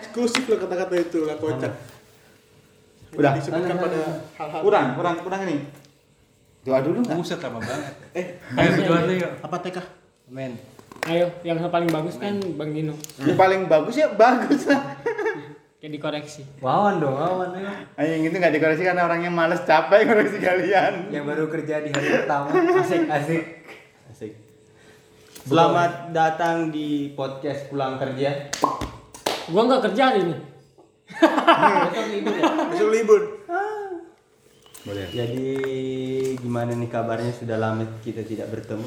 eksklusif lah kata-kata itu lah kocak Udah. disebutkan pada hal-hal Kurang, kurang, kurang ini. Doa dulu nggak? Buset lama banget. eh Ayo berdoa dulu yuk. apa TK Amin. Ayo, yang paling bagus kan Bang Dino. Yang paling bagus ya bagus lah. Kayak dikoreksi. Wawan dong, wawan ayo. Ayo yang itu nggak dikoreksi karena orangnya males capek koreksi kalian. Yang baru kerja di hari pertama. Asik, asik. Asik. Selamat datang di podcast pulang kerja. Gua nggak kerja hari ini. Besok libur ya? besok libur Boleh. Jadi gimana nih kabarnya sudah lama kita tidak bertemu?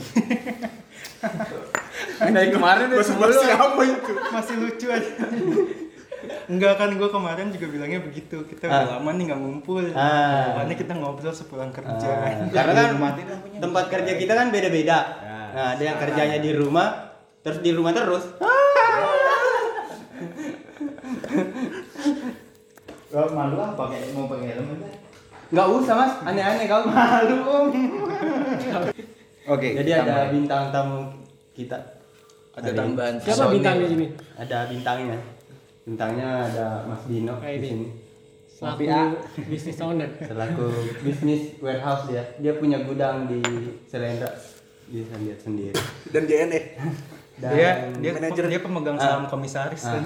Dari kemarin Bahasa basi apa itu masih lucu aja. Enggak kan gue kemarin juga bilangnya begitu. Kita udah Ah. lama nih nggak ngumpul. Ah. Makanya kita ngobrol sepulang kerja. Ah. Karena kan tempat kerja kita kan beda-beda. Nah, ada yang kerjanya di rumah, terus di rumah terus. Oh, malu ah pakai mau pakai helm aja. Nggak usah mas, aneh-aneh kau. Malu om. Oke. Jadi ada bintang tamu kita. Ada Hari tambahan. Siapa personil. bintang di sini? Ada bintangnya. Bintangnya ada Mas Dino di sini. Selaku bisnis owner. Selaku bisnis warehouse dia. Dia punya gudang di Selendra. Lihat sendiri. dan JNE Dan Dia dia Manajer. dia pemegang Ah. saham komisaris Ah. kan.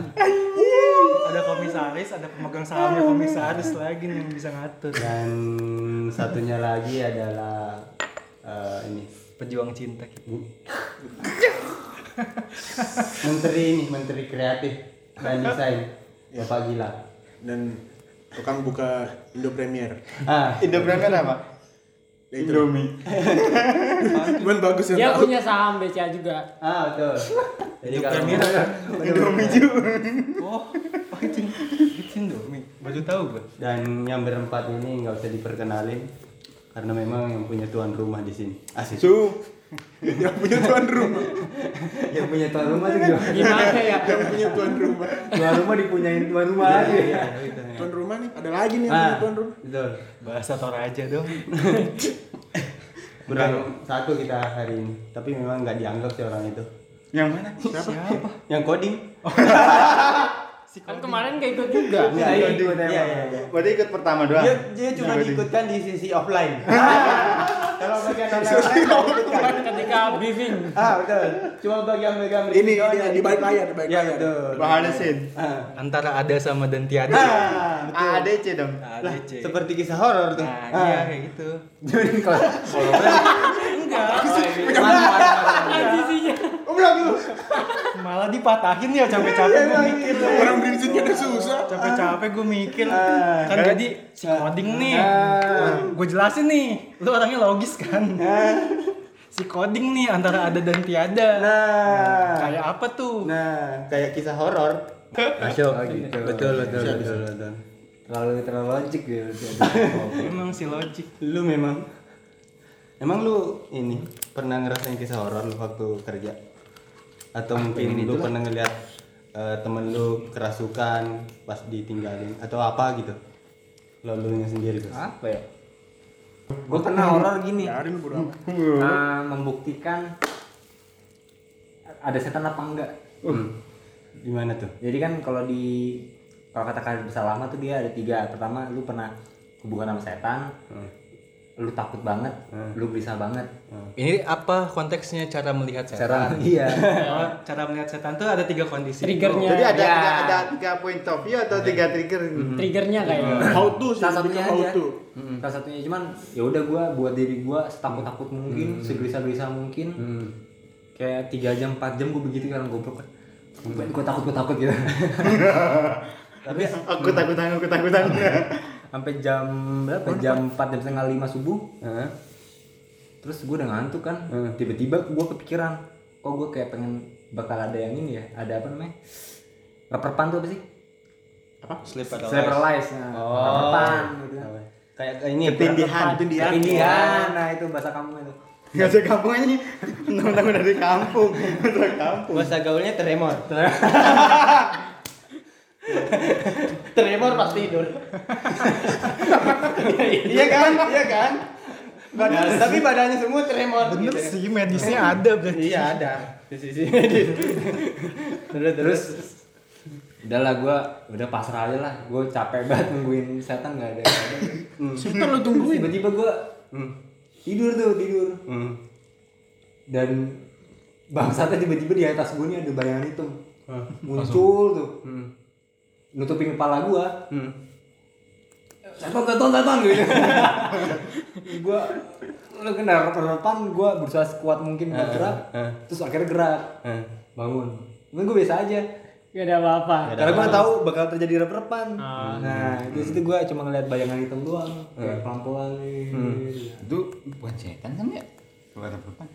Ada komisaris, ada pemegang sahamnya komisaris lagi nih yang bisa ngatur. dan satunya lagi adalah eh, ini Pejuang cinta kita. Bu- menteri ini menteri kreatif dan desain Bapak Gila. dan tukang buka Indo Premier Ah, Indo Premier apa? Ya, itu. Indomie. cuman bagus Dia yang tahu punya saham BCA juga. ah betul. Jadi kalau Premier. Indomie juga. Oh, oh itu itu Indomie. Baru tahu gue. dan yang berempat ini nggak usah diperkenalin karena memang yang punya tuan rumah di sini. Asik. Su. yang punya tuan rumah yang punya tuan rumah tuh gimana? Gimana ya? yang punya tuan rumah Tuan rumah dipunyain tuan rumah aja. Iya, gitu. tuan rumah nih ada lagi nih yang Ah, punya tuan rumah betul. Bahasa Toraja dong. Kurang satu kita hari ini, tapi memang nggak dianggap sih orang itu. Yang mana? siapa Yang coding? Kan kemarin gak ikut juga. Nggak Ikut, ikut, ikut, iya, emang. iya, iya. Berarti ikut pertama doang. Dia, dia cuma Cuma diikutkan di sisi offline. Kalau bagian online. Ketika briefing. Ah betul. Cuma bagian-bagian ini doang dia yang di balik layar di balik Iya layar betul. Behind scene. Ah. Antara ada sama dan tiada. Ah, ADC dong. ADC. seperti kisah horor tuh. Ah. iya kayak gitu. Jadi kalau Enggak. Sisinya. Oh, belum lu. Malah dipatahin ya capek-capek mikir. orang berinsin ada susah Capek-capek gue mikir. Ah. Kan jadi si coding nih. Ah. Gue jelasin nih. Lu orangnya logis kan. Si coding nih antara ada dan tiada. Nah. Kayak apa tuh? Nah, kayak kisah horor. Masuk. Oh, gitu. Betul, betul, betul, betul. Terlalu terlalu logik ya. Emang si logik. lu memang Emang lu ini pernah ngerasain kisah horor lu waktu kerja? Atau mungkin lu pernah ngeliat eh, temen lu kerasukan pas ditinggalin atau apa gitu? Lo lu nya sendiri tuh. apa ya gue pernah horor gini nah, membuktikan ada setan apa enggak Hmm. Gimana tuh? jadi kan kalau di kalau kata kalian besar lama tuh dia ada tiga pertama lu pernah hubungan sama setan Hmm. Lu takut banget Hmm. lu gelisah banget Ini apa konteksnya cara melihat cara setan? iya Oh, cara melihat setan tuh ada tiga kondisi. Triggernya. Jadi ada Ya. tiga, ada tiga point of view atau tiga trigger? Triggernya kayaknya. how to sih salah satunya how aja to Mm, salah satunya cuman ya udah gua buat diri gua setakut takut mungkin segelisah gelisah mungkin Hmm. kayak tiga jam 4 jam gue begitu kan goblok kan gue takut gue takut gitu Tapi Aku takut aku takut aku. sampai jam berapa jam 4 jam setengah lima subuh Hah? terus gue udah ngantuk kan Hmm. tiba-tiba gue kepikiran kok gue kayak pengen bakal ada yang ini ya ada apa namanya reperpan tuh apa sih Sleep paralysis. sleep paralysis nah, reperpan gitu. Apa? Kayak ini Ketindihan. ketindihan ketindihan nah itu bahasa kamu itu Nggak usah kampung aja nih. Teman-teman dari kampung. Usah kampung. bahasa gaulnya tremor. tremor pas tidur. Iya kan? Iya kan? Badan, tapi badannya semua tremor. Bener gitu. sih medisnya ada berarti. Iya ada di sisi medis. terus terus udahlah gue udah pasrah aja lah gue capek banget nungguin setan nggak ada ada. Setan lu tungguin. tiba-tiba gue tidur tuh tidur Hmm. dan bangsatnya tiba-tiba di atas gue nih ada bayangan hitam muncul tuh nutupin kepala gue Hmm. setan setan setan gitu gue lu kena harapan gue berusaha sekuat mungkin buat gerak eh. terus akhirnya gerak Eh. bangun Cuman gue biasa aja Gak ada apa-apa. karena gue tahu bakal terjadi rep-repan nah di situ gue cuma ngeliat bayangan hitam doang kayak pelan-pelan Itu bukan setan kan ya? Keluar depan.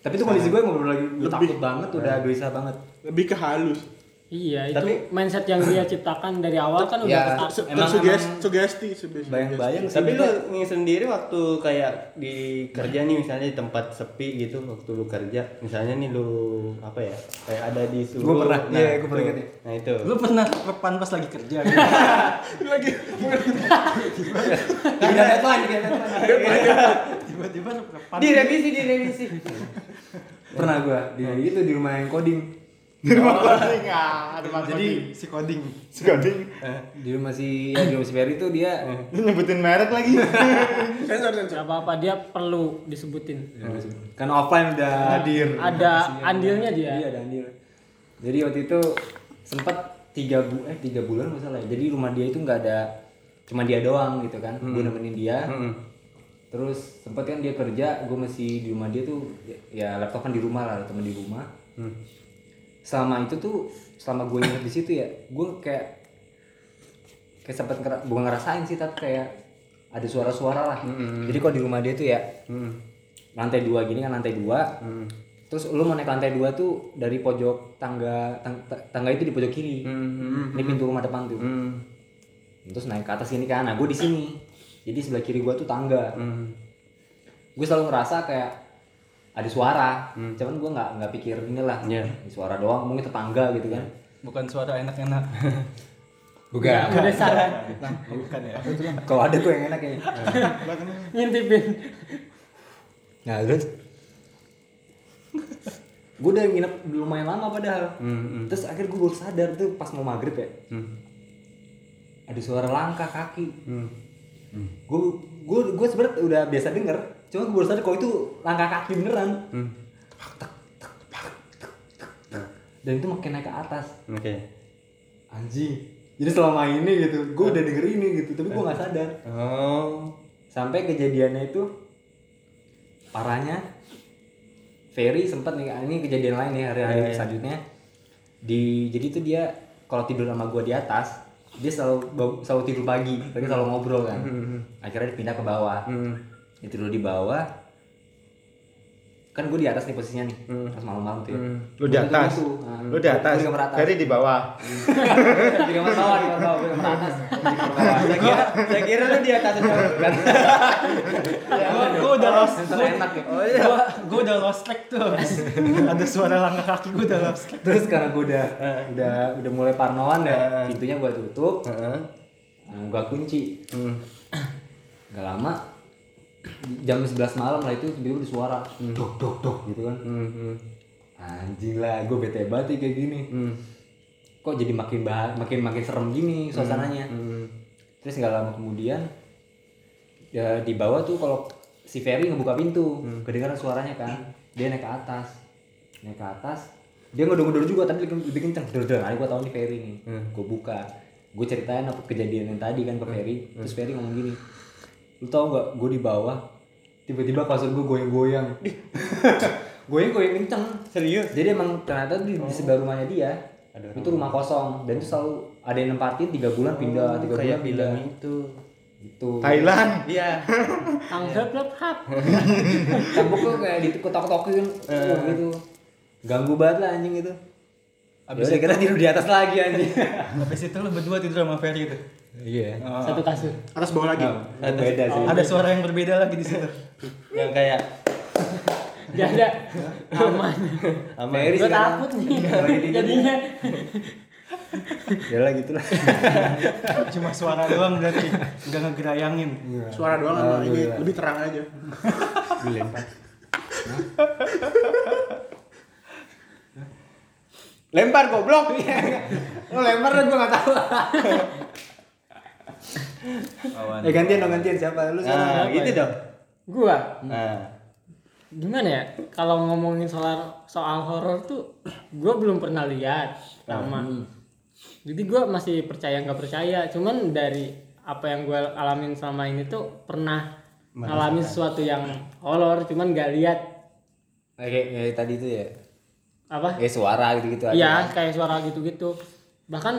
tapi itu kondisi gue ngobrol lagi udah takut banget udah gelisah banget Lebih ke halus. Iya, itu Tapi- mindset yang dia ciptakan dari awal kan udah Ya, ketak. Se- Emang- sugesti, sugesti. bayang-bayang sih Tapi lu nih sendiri waktu kayak di kerja nih misalnya di tempat sepi gitu waktu lu kerja misalnya nih lu apa ya kayak ada di suruh Gua pernah, iya, gua pernah ya. nah itu Lu pernah repan pas lagi kerja gitu. Tiga deadline, tiga deadline. Tiba-tiba repan. direvisi direvisi pernah gue di itu di rumah yang coding Coding ah, ada maksud. Jadi si coding. coding. di rumah si ya, di rumah si Ferry tuh dia Lu nyebutin merek lagi. Sensor, sensor. Gak apa-apa, dia perlu disebutin. kan offline udah hadir Ada andilnya dia. iya ada andil jadi waktu itu sempat tiga bu eh tiga bulan masalah ya jadi rumah dia itu nggak ada cuma dia doang gitu kan gue nemenin dia Hmm. terus sempet kan dia kerja gue masih di rumah dia tuh ya, laptop kan di rumah lah ada temen di rumah Hmm. Selama itu tuh selama gue ingat di situ ya gue kayak kayak sempat ngera, bukan ngerasain sih tapi kayak ada suara-suara lah. Jadi kalau di rumah dia tuh ya Hmm. lantai dua gini kan lantai dua. Terus lu mau naik lantai dua tuh dari pojok tangga tang- ta- tangga itu di pojok kiri. Ini pintu rumah depan tuh. Hmm. terus naik ke atas ini kan. Nah gue di sini. Jadi sebelah kiri gue tuh tangga. Hmm. gue selalu ngerasa kayak ada suara. Cuman gue nggak nggak pikir inilah. Iya. Ini suara doang mungkin tetangga gitu kan. Bukan suara enak-enak. bukan. Udah salah. Bukan. Ya. kalau ada gue yang enak kayaknya Ngintipin. nah terus? Gue udah nginep lumayan lama padahal. Hmm. terus akhirnya gue baru sadar tuh pas mau maghrib ya. Hmm. ada suara langkah kaki. Hmm. gue gue gue sebenarnya udah biasa denger cuma gue baru sadar kalau itu langkah kaki beneran. Hmm. dan itu makin naik ke atas. Oke. anjing. Jadi selama ini gitu gue udah denger ini gitu tapi gue nggak sadar. Oh. sampai kejadiannya itu parahnya Ferry sempat nih ini kejadian lain nih hari-hari Iya, iya. selanjutnya. Di jadi itu dia kalau tidur sama gue di atas dia selalu selalu tidur pagi tapi selalu ngobrol kan. Akhirnya dia pindah ke bawah Hmm. dia tidur di bawah kan gue di atas nih posisinya nih pas malam-malam tuh ya Lu di tuh atas. gitu. Nah, Lu di atas. gua di kamar atas Ferry di bawah. di kamar bawah di kamar bawah gue di kamar atas di kamar bawah Saya kira, saya kira lu di atas kan. Gua, gua udah lost. Enak ya Gua, gua udah lost track tuh. Ada suara langkah kaki gua udah lost track. terus karena gue udah udah udah mulai parnoan ya pintunya gue tutup Heeh. gue kunci Hmm. nggak lama jam 11 malam lah itu tiba-tiba ada suara. Dok dok dok gitu kan. Hmm. Hmm. anjing lah gue bete banget kayak gini. Hmm. kok jadi makin bah makin makin serem gini suasananya? Hmm. terus nggak lama kemudian ya di bawah tuh kalau si Ferry ngebuka pintu kedengaran suaranya kan. Dia naik ke atas. Naik ke atas dia ngedor-ngedor juga tapi lebih, lebih kenceng. Der der gue tau nih Ferry nih. Gue buka gue ceritain apa kejadian yang tadi kan ke Ferry. Terus Ferry ngomong gini lu tau nggak gue di bawah tiba-tiba kasur gue goyang-goyang goyang-goyang kenceng Serius? jadi emang ternyata di, di sebelah rumahnya dia itu rumah kosong dan itu selalu ada yang nempatin tiga bulan pindah tiga Kayak bulan pindah itu. gitu Thailand. Iya. Anggap lep hap. tembok tuh kayak diketok-ketokin uh, gitu ganggu banget lah anjing itu Abis Abis kira tidur di atas lagi anjing Habis itu lu berdua tidur sama Ferry gitu. Iya Satu kasur. Atas bawah lagi. beda sih Ada suara yang berbeda lagi di situ. Yang kayak Gak ada. Aman. aman. Gue takut nih. Jadinya. ya lah gitu lah Cuma suara doang berarti nggak ngegerayangin. Suara doang sama ini lebih terang aja. dilempar. lempar goblok Lo lempar gue gak tahu. Eh gantian dong gantian siapa? Lu Nah, sekarang. gitu dong. Gua Nah, gimana ya? Kalau ngomongin soal soal horor tuh gua belum pernah lihat sama. Jadi gua masih percaya nggak percaya. Cuman dari apa yang gua alamin selama ini tuh pernah ngalamin sesuatu yang horor cuman nggak lihat Kayak kayak tadi itu ya. apa Kayak suara gitu-gitu aja. Iya, kayak suara gitu-gitu. Bahkan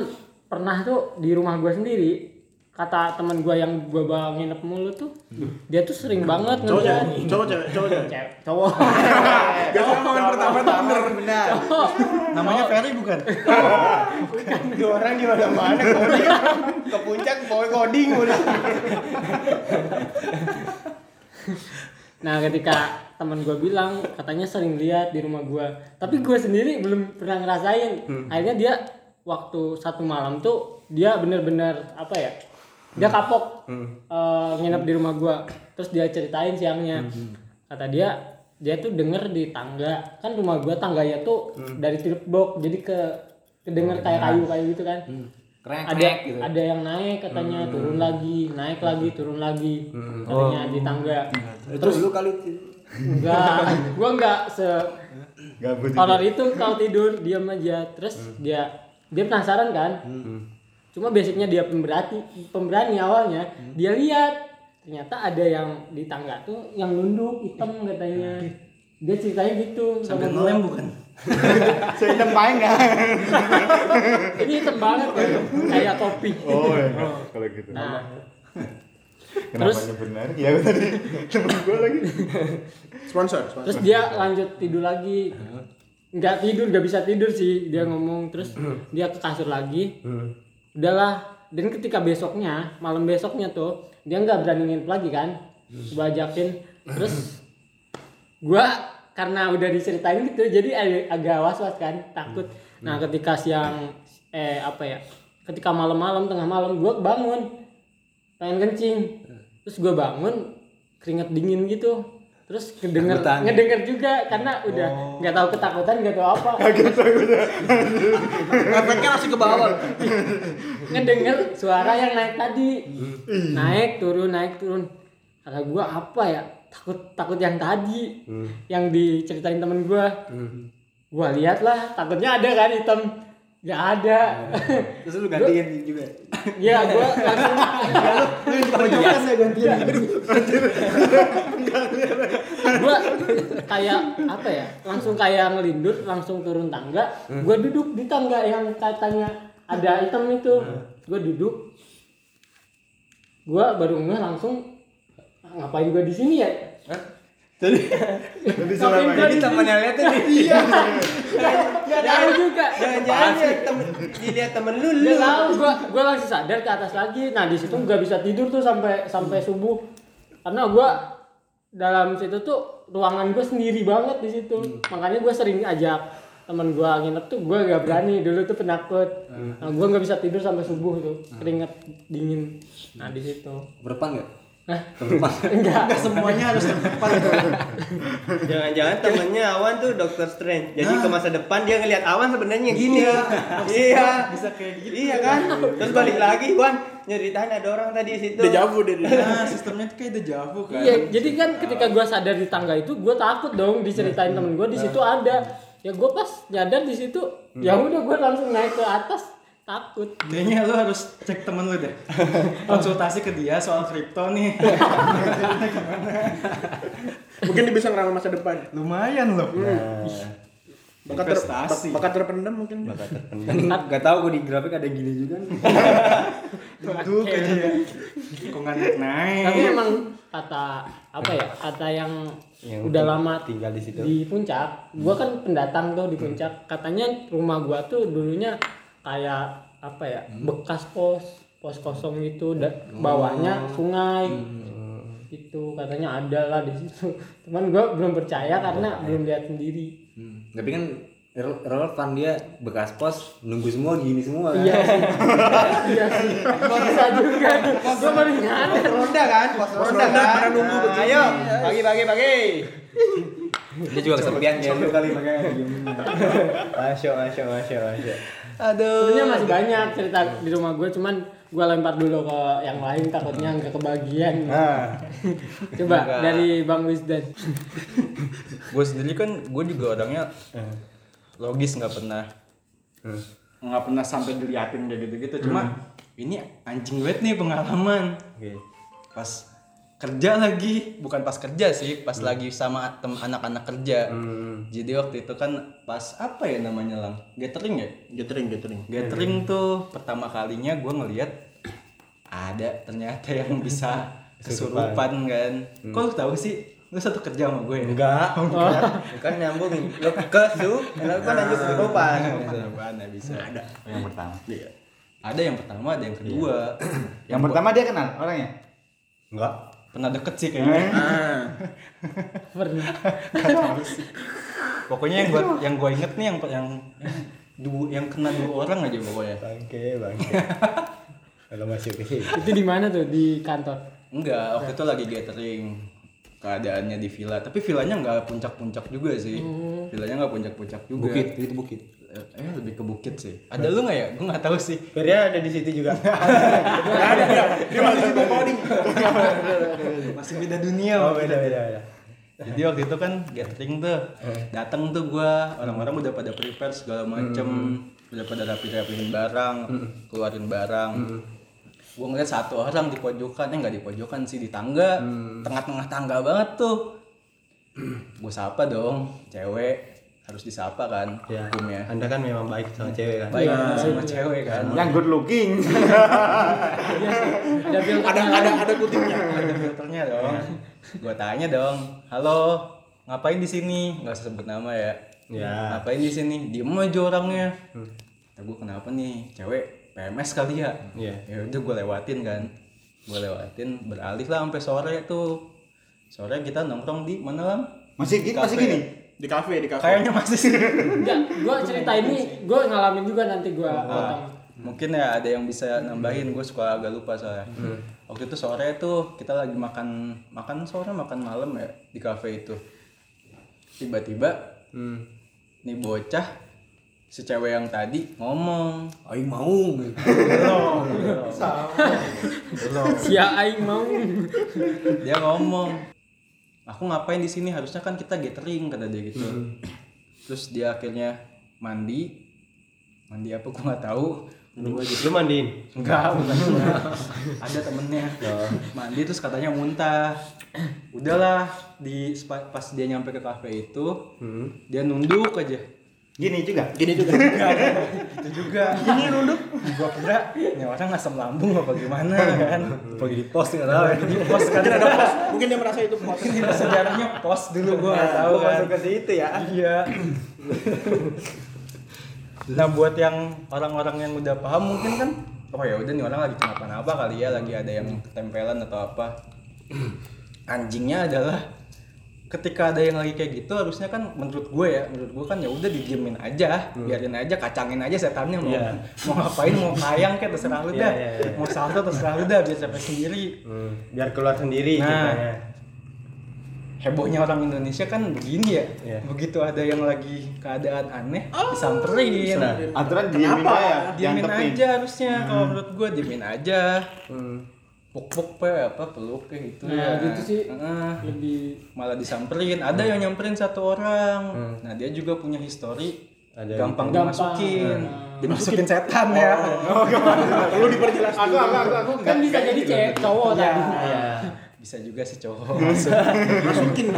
pernah tuh di rumah gue sendiri, kata teman gue yang gue bawa nginep mulu tuh, dia tuh sering banget Cowok cewek, cowok cewek, cowok cewek. Cewek, cowok. Momen pertama tuh bener. benar. Namanya Ferry bukan? dua orang di mana-mana coding. Ke puncak bawa coding udah. Nah, ketika teman gue bilang katanya sering lihat di rumah gue, tapi gue sendiri belum pernah ngerasain. Akhirnya dia waktu satu malam tuh dia bener-bener apa ya? Dia kapok. Eh, nginep di rumah gue. Terus dia ceritain siangnya. Kata dia dia tuh denger di tangga. Kan rumah gue tangganya tuh dari box jadi ke kedenger kayak kayu-kayu gitu kan. Keren ada gitu. ada yang naik katanya turun lagi naik lagi turun lagi katanya di tangga. Terus lu kali enggak gua enggak se horor itu kalau tidur diam aja. Terus dia dia penasaran kan cuma basicnya dia pemberani pemberani awalnya dia lihat ternyata ada yang di tangga tuh yang nunduk hitam katanya dia ceritanya gitu Sambil gua. ngelem bukan? Sehitam paling enggak? ini hitam banget kan kayak kopi Oh, ya. Kalau gitu. nah Kenapa terus- merek? Ya tadi temen gue lagi. Sponsor, sponsor. terus dia lanjut tidur lagi nggak tidur nggak bisa tidur sih dia ngomong terus dia ke kasur lagi udahlah. Dan ketika besoknya malam besoknya tuh dia nggak berani nginep lagi kan? Gua ajakin. Terus gua karena udah diceritain gitu jadi ag- agak was was kan takut. Nah ketika siang eh apa ya ketika malam-malam tengah malam gua bangun. Pengen kencing. Terus gua bangun keringet dingin gitu terus kedenger ngedenger juga karena udah nggak tahu ketakutan nggak tahu apa. Efeknya langsung ke bawah. ngedenger suara yang naik tadi. Naik turun naik turun. Kata gua apa ya? Takut takut yang tadi yang diceritain temen gua. Gua lihat lah takutnya ada kan hitam nggak ada. Terus lu gantiin juga. ya gua langsung gua kayak apa ya langsung kayak ngelindur langsung turun tangga. Gua duduk di tangga yang katanya ada hitam itu. Gua duduk. Gua baru ngeh langsung ngapain gua di sini ya Jadi ngapain gua di sini temennya lihat tuh iya. nggak tahu juga Jangan-jangan dia temen dilihat temen lu lu. Tahu, gua gua langsung sadar ke atas lagi. Nah di situ nggak bisa tidur tuh sampai sampai subuh, karena gua dalam situ tuh ruangan gua sendiri banget di situ. Makanya gua sering ajak teman gua nginep tuh gua gak berani dulu tuh penakut. Nah, gua nggak bisa tidur sampai subuh tuh, keringet dingin. Nah di situ. Berdepan enggak? Hah? Berdepan. Enggak. Semuanya harus tepat. Jangan-jangan temennya Awan tuh Doctor Strange. Jadi ke masa depan dia ngelihat Awan sebenarnya gini. Iya. Bisa kayak gitu. Iya kan? Terus balik lagi, Wan. Nyeritain ada orang tadi di situ. Udah javu deh dia. Nah, sistemnya tuh kayak dejavu kan. Iya, jadi kan ketika gua sadar di tangga itu, gua takut dong diceritain temen gua di situ ada. Ya gua pas nyadar di situ, ya udah gua langsung naik ke atas, takut. Kayaknya lu harus cek temen lu deh. Konsultasi ke dia soal kripto nih. Mungkin dia bisa ngeramal masa depan. Lumayan loh. Bakat, ter, Investasi. bakat terpendam mungkin. Bakat terpendam. Enggak tahu gua di grafik ada gini juga. Tuh kayaknya. Kok nggak naik naik. Tapi emang kata apa ya? Kata yang, Yang udah lama tinggal di situ. di puncak. Gua kan pendatang tuh di puncak. Katanya rumah gua tuh dulunya kayak apa ya? Bekas pos, pos kosong gitu. Da- bawahnya sungai. Itu katanya ada lah di situ. Cuman gua belum percaya karena belum lihat sendiri. Hmm. Tapi kan rel- relevan dia bekas pos nunggu semua gini semua kan. Iya sih. Iya sih. Bisa juga. Gua baru nyadar. Ronda kan? Pos ronda kan? Nah, Ayo, bagi bagi bagi. Dia juga kesepian ya kali makanya. Masuk, masuk, masuk, masuk. Aduh. Sebenarnya masih banyak cerita di rumah gue, cuman gue lempar dulu ke yang lain takutnya nggak kebagian. Nah, Coba Enggak. dari Bang Wisdan. gue sendiri kan gue juga orangnya logis nggak pernah nggak pernah sampai diliatin kayak gitu gitu cuma ini anjing banget nih pengalaman pas kerja lagi. Bukan pas kerja sih pas lagi sama tem anak-anak kerja. Jadi waktu itu kan pas apa ya namanya lang? Gathering ya? Gathering, gathering. gathering tuh pertama kalinya gue ngelihat ada ternyata yang bisa kesurupan kan. Kok lu tahu sih? Lu satu kerja sama gue ya? Enggak, bukan nyambung. Lo ke su, lo kan lanjut. Kesurupan. Ya bisa ada. Yang pertama. Iya. ada yang pertama ada yang kedua. Yang pertama dia kenal orangnya. Enggak. Pernah deket sih kayaknya. Ah, Pernah. pokoknya yang gua yang gua inget nih yang yang dua yang kena dua orang aja pokoknya. Bangke, bangke. Kalau masih ke sini. Itu di mana tuh? Di kantor? enggak waktu itu lagi gathering. Keadaannya di villa. Tapi villanya nggak puncak-puncak juga sih. Villanya nggak puncak-puncak juga. Bukit, itu bukit. Eh lebih ke bukit sih. Ada lu nggak ya? Gue nggak tahu sih. Feria ada di situ juga. dia masih sibuk coding. masih beda dunia Oh, waktu beda itu. beda beda. jadi waktu itu kan gathering tuh datang tuh gua orang-orang udah pada prepare segala macem. Udah pada rapi-rapiin barang keluarin barang. Gua ngeliat satu orang di pojokan eh nggak di pojokan sih di tangga. Tengah-tengah tangga banget tuh. Gua sapa dong cewek harus disapa kan Ya. hukumnya. Anda kan memang baik sama cewek kan. baik sama cewek kan. Yang good looking. Ada filter Ada ada ada kutipnya. ada filternya dong. Gua tanya dong halo ngapain di sini? Nggak usah sebut nama ya. Ya. ngapain di sini? Diem aja orangnya. Kata gue kenapa nih? Cewek PMS kali ya? Iya. ya udah gue lewatin kan. Gue lewatin beralih lah sampai sore tuh. Sore kita nongkrong di mana lah Masih gini, masih gini. Di kafe, di kafe. kayaknya masih sih Enggak, gua cerita ini gua ngalamin juga nanti gua potong. mungkin ya ada yang bisa nambahin gue suka agak lupa soalnya waktu itu sore tuh kita lagi makan makan sore makan malam ya di kafe itu tiba-tiba Hmm. nih bocah si cewek yang tadi ngomong Aing mau gitu. belum belum. Sia aing mau. dia ngomong aku ngapain di sini? Harusnya kan kita gathering kata dia gitu. Terus dia akhirnya mandi. Mandi apa? Gua nggak tahu. Lu mandiin. enggak bukan gua. ada temennya. Mandi terus katanya muntah. Udahlah di pas dia nyampe ke kafe itu dia nunduk aja Gini juga. Gini juga. itu juga ini nunduk gua kira ini orang asam lambung apa gimana kan Pagi di post nggak tahu. di pos kan Mungkin ada pos. Mungkin dia merasa itu pos. mungkin sejarahnya pos dulu gua nggak tahu Gua kan masuk ke situ ya. Iya. nah buat yang orang-orang yang udah paham mungkin kan oh ya udah nih orang lagi kenapa-napa kali ya lagi ada yang ketempelan atau apa anjingnya adalah ketika ada yang lagi kayak gitu harusnya kan menurut gue ya menurut gue kan ya udah didiemin aja biarin aja kacangin aja setannya mau Iya. mau ngapain mau kayang kayak terserah lu Iya, dah iya, iya. mau salto terserah lu dah biar capek sendiri Hmm. Biar keluar sendiri Nah. ceritanya. hebohnya orang Indonesia kan begini ya Iya. begitu ada yang lagi keadaan aneh disamperin Aturan diemin Kenapa? aja. diemin aja harusnya kalau menurut gua diemin aja Hmm. Puk puk pe apa peluk kayak gitu Nah, ya gitu sih. Heeh. Lebih malah disamperin ada yang nyamperin satu orang nah dia juga punya histori Ada gampang Gampang. dimasukin Nah. dimasukin setan ya Perlu diperjelas. Aku aku aku aku kan bisa jadi cewek cowok tadi. Iya. Bisa juga sih cowok masuk Masukin.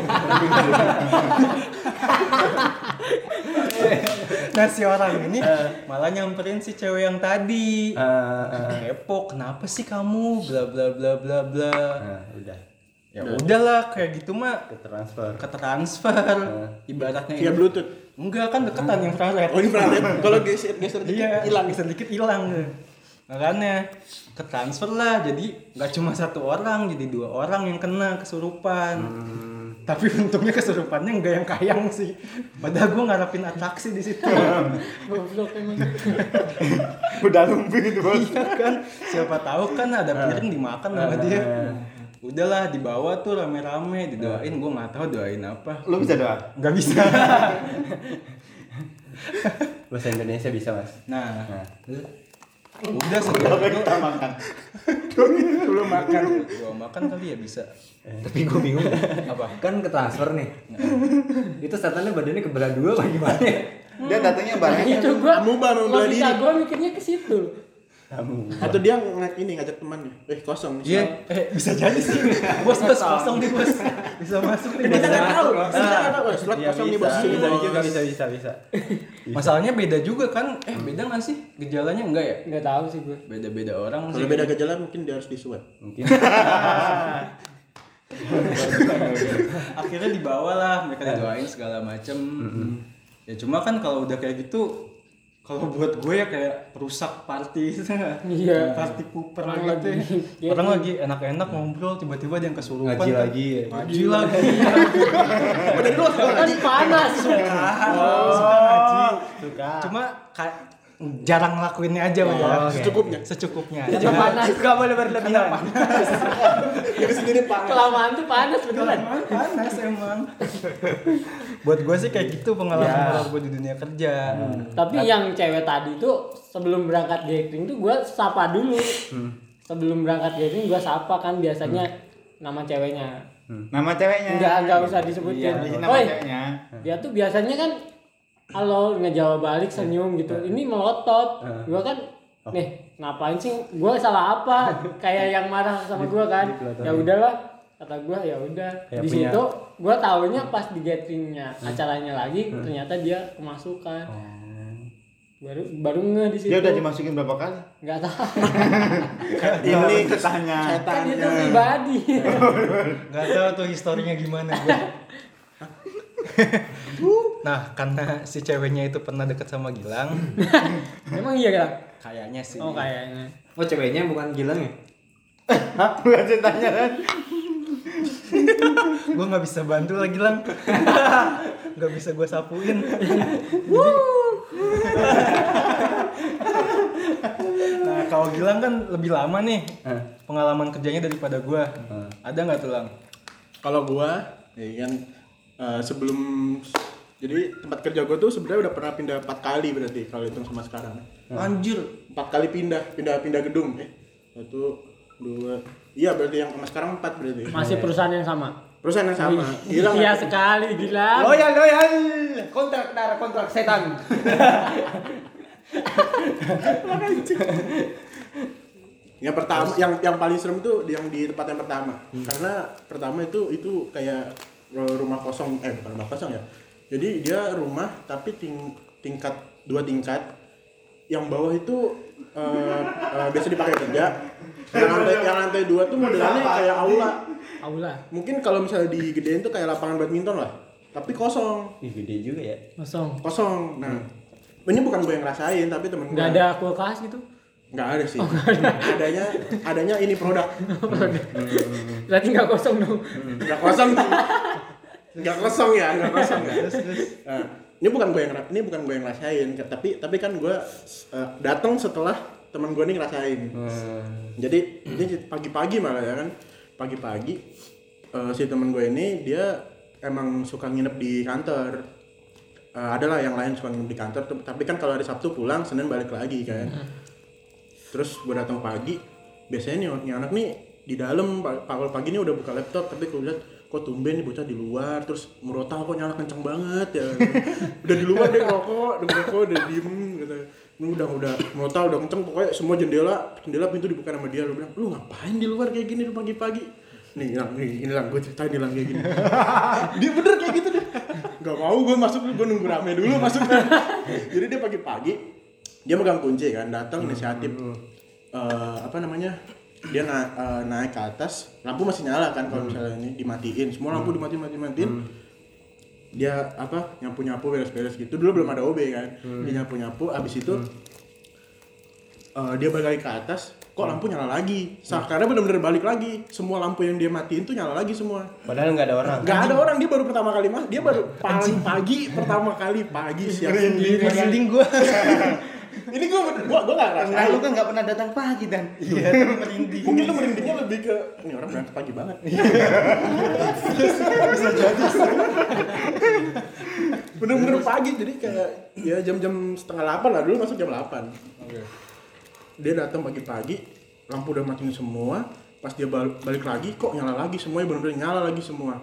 nah si orang ini malah nyamperin si cewek yang tadi Ah, ah. kepo kenapa sih kamu bla bla bla bla bla Nah, udah. ya udahlah kayak gitu mah Ke transfer. ke transfer ibaratnya Via ini- Bluetooth. enggak kan deketan infrared Oh, ini pernah lihat. Kalau geser geser dikit iya hilang. hilang sedikit hilang makanya ke transfer lah. Jadi nggak cuma satu orang jadi dua orang yang kena kesurupan. Tapi untungnya kesurupannya nggak yang kayang sih. Padahal gue ngarepin atraksi di situ. Goblok emang. Udah lumpuh itu bos. iya kan? Siapa tahu kan ada piring dimakan sama dia. Udahlah dibawa tuh rame-rame didoain. Gue nggak tahu doain apa. Lu bisa doa. nggak bisa. Bahasa Indonesia bisa mas. Nah, Nah, udah itu kita makan belum makan. Gua makan kali ya bisa. Tapi gue bingung. Apa? Kan ke transfer nih. itu setannya badannya kebelah dua apa gimana? ya? dia datangnya banyak itu gua Amuba memang bela logika diri. gua mikirnya ke situ Atau dia ng- ini ngajak temannya. Eh kosong nih. Iya, eh bisa jadi sih. Bos bos kosong nih bos. Bisa masuk nih. Kita nggak tahu. Ah. Kita nggak tahu. Slot Iya, kosong nih bisa, bos. bisa, bisa, bos. juga, bisa, bisa, bisa. Masalahnya beda juga kan? Eh beda nggak sih gejalanya enggak ya? nggak tahu sih gua Beda-beda orang sih. Kalau beda gejala mungkin dia harus disuap. Mungkin. Akhirnya dibawa lah, mereka didoain segala macem. Ya cuma kan kalau udah kayak gitu, kalau buat gue ya kayak perusak party. Iya. party puper Orang gitu. lagi- ya. Orang lagi enak-enak ngobrol, tiba-tiba dia yang kesurupan. Ngaji kan. lagi ya. Ngaji lagi. kan panas suka ngaji. Suka. Cuma jarang ngelakuinnya aja udah. Secukupnya. Secukupnya. Karena panas Gak boleh berlebihan. Jadi sendiri panas. kelamaan tuh panas beneran panas emang. Buat gue sih kayak gitu pengalaman horor gue di dunia kerja. tapi yang cewek tadi tuh sebelum berangkat gathering tuh gua sapa dulu sebelum berangkat gathering gua sapa kan biasanya nama ceweknya nama ceweknya enggak enggak usah disebutin Iya, nama Woi, ceweknya dia tuh biasanya kan halo ngejawab balik senyum gitu. Ini melotot. gua kan nih ngapain sih? Gua salah apa? Kayak yang marah sama gua kan. ya udahlah kata gua ya udah. Di punya- situ gua taunya pas di gatheringnya acaranya lagi ternyata dia kemasukan. Baru baru nge di situ dia udah dimasukin berapa kali? Nggak tahu. Ini ketanya kan itu pribadi. Gak tahu tuh historinya gimana gue. nah, karena si ceweknya itu pernah deket sama Gilang, emang iya kan kayaknya sih. oh kayaknya Oh ceweknya bukan Gilang ya? Hah? bukan cintanya kan gue nggak bisa bantu lah Gilang. Gak bisa gue sapuin. nah, kalau Gilang kan lebih lama nih pengalaman kerjanya daripada gue. Ada nggak tuh Lang? Kalau gua, ya kan eh, sebelum jadi tempat kerja gua tuh sebenarnya udah pernah pindah empat kali berarti kalau hitung sama sekarang. Anjir, empat kali pindah, pindah pindah gedung. Eh, satu, dua, iya berarti yang sama sekarang empat berarti. masih perusahaan yang sama Perusahaan yang sama. Gila iya sekali gila Loyal, loyal. Kontrak darah, kontrak setan. Yang pertama, yang yang paling serem tuh yang di tempat yang pertama. Karena pertama itu itu kayak rumah kosong, eh bukan rumah kosong ya. Jadi dia rumah tapi ting- tingkat dua tingkat. Yang bawah itu eh, eh, biasa dipakai kerja. Yang lantai yang lantai dua tuh modelannya kayak aula. aula Mungkin kalau misalnya digedein tuh kayak lapangan badminton lah. Tapi kosong, Ih, gede juga ya. kosong kosong. Nah, ini bukan gue yang ngerasain tapi temen gue. nggak ada kulkas gitu Nggak ada sih. adanya adanya ini produk. berarti nggak kosong dong nggak kosong nggak kosong ya nggak kosong ya. Nah, ini bukan gue yang ini bukan gue yang ngerasain tapi tapi kan gue uh, datang setelah teman gue ini ngerasain. Jadi ini pagi-pagi malah ya kan. Pagi-pagi uh, si teman gue ini dia emang suka nginep di kantor. Uh, adalah yang lain suka nginep di kantor tapi kan kalau hari Sabtu pulang Senin balik lagi kan. Terus gue datang pagi biasanya nih, nih anak nih di dalam pa- awal pagi ini udah buka laptop tapi gue lihat kok tumben nih bocah di luar terus merotal kok nyala kenceng banget ya. Udah di luar dia ngerokok dia ngerokok udah diem gitu. Ini udah udah merotal udah kenceng pokoknya semua jendela jendela pintu dibuka sama dia lu bilang lu ngapain di luar kayak gini lu pagi-pagi? Nih lang nih ini lang gue ceritain nih lang kayak gini. Dia bener kayak gitu deh. Nggak mau gue masuk gue nunggu rame dulu masuk. Jadi dia pagi-pagi dia megang kunci kan datang inisiatif eh, apa namanya dia na- eh, naik ke atas lampu masih nyala kan kalau misalnya ini dimatiin. Semua lampu dimatiin matiin matiin dia apa nyapu nyapu beres beres gitu. Dulu belum ada OB kan. Dia nyapu nyapu abis itu eh, dia balik lagi ke atas kok lampu nyala lagi? Sa- karena benar-benar balik lagi. Semua lampu yang dia matiin tuh nyala lagi semua. Padahal nggak ada orang. nggak ada orang. Dia baru pertama kali mah dia baru paling pagi pertama kali pagi siang. Sendiri Merinding gue. ini gua gua gua nggak nah ngerasain lu kan nggak pernah datang pagi dan. Iya, merinding. Mungkin lu merindingnya lebih ke ini orang berangkat pagi banget. Bisa jadi. bener-bener pagi jadi kayak ya jam-jam setengah delapan lah. Dulu masuk jam 8 dia datang pagi-pagi lampu udah matiin semua. Pas dia bal- balik lagi kok nyala lagi semuanya bener-bener nyala lagi semua.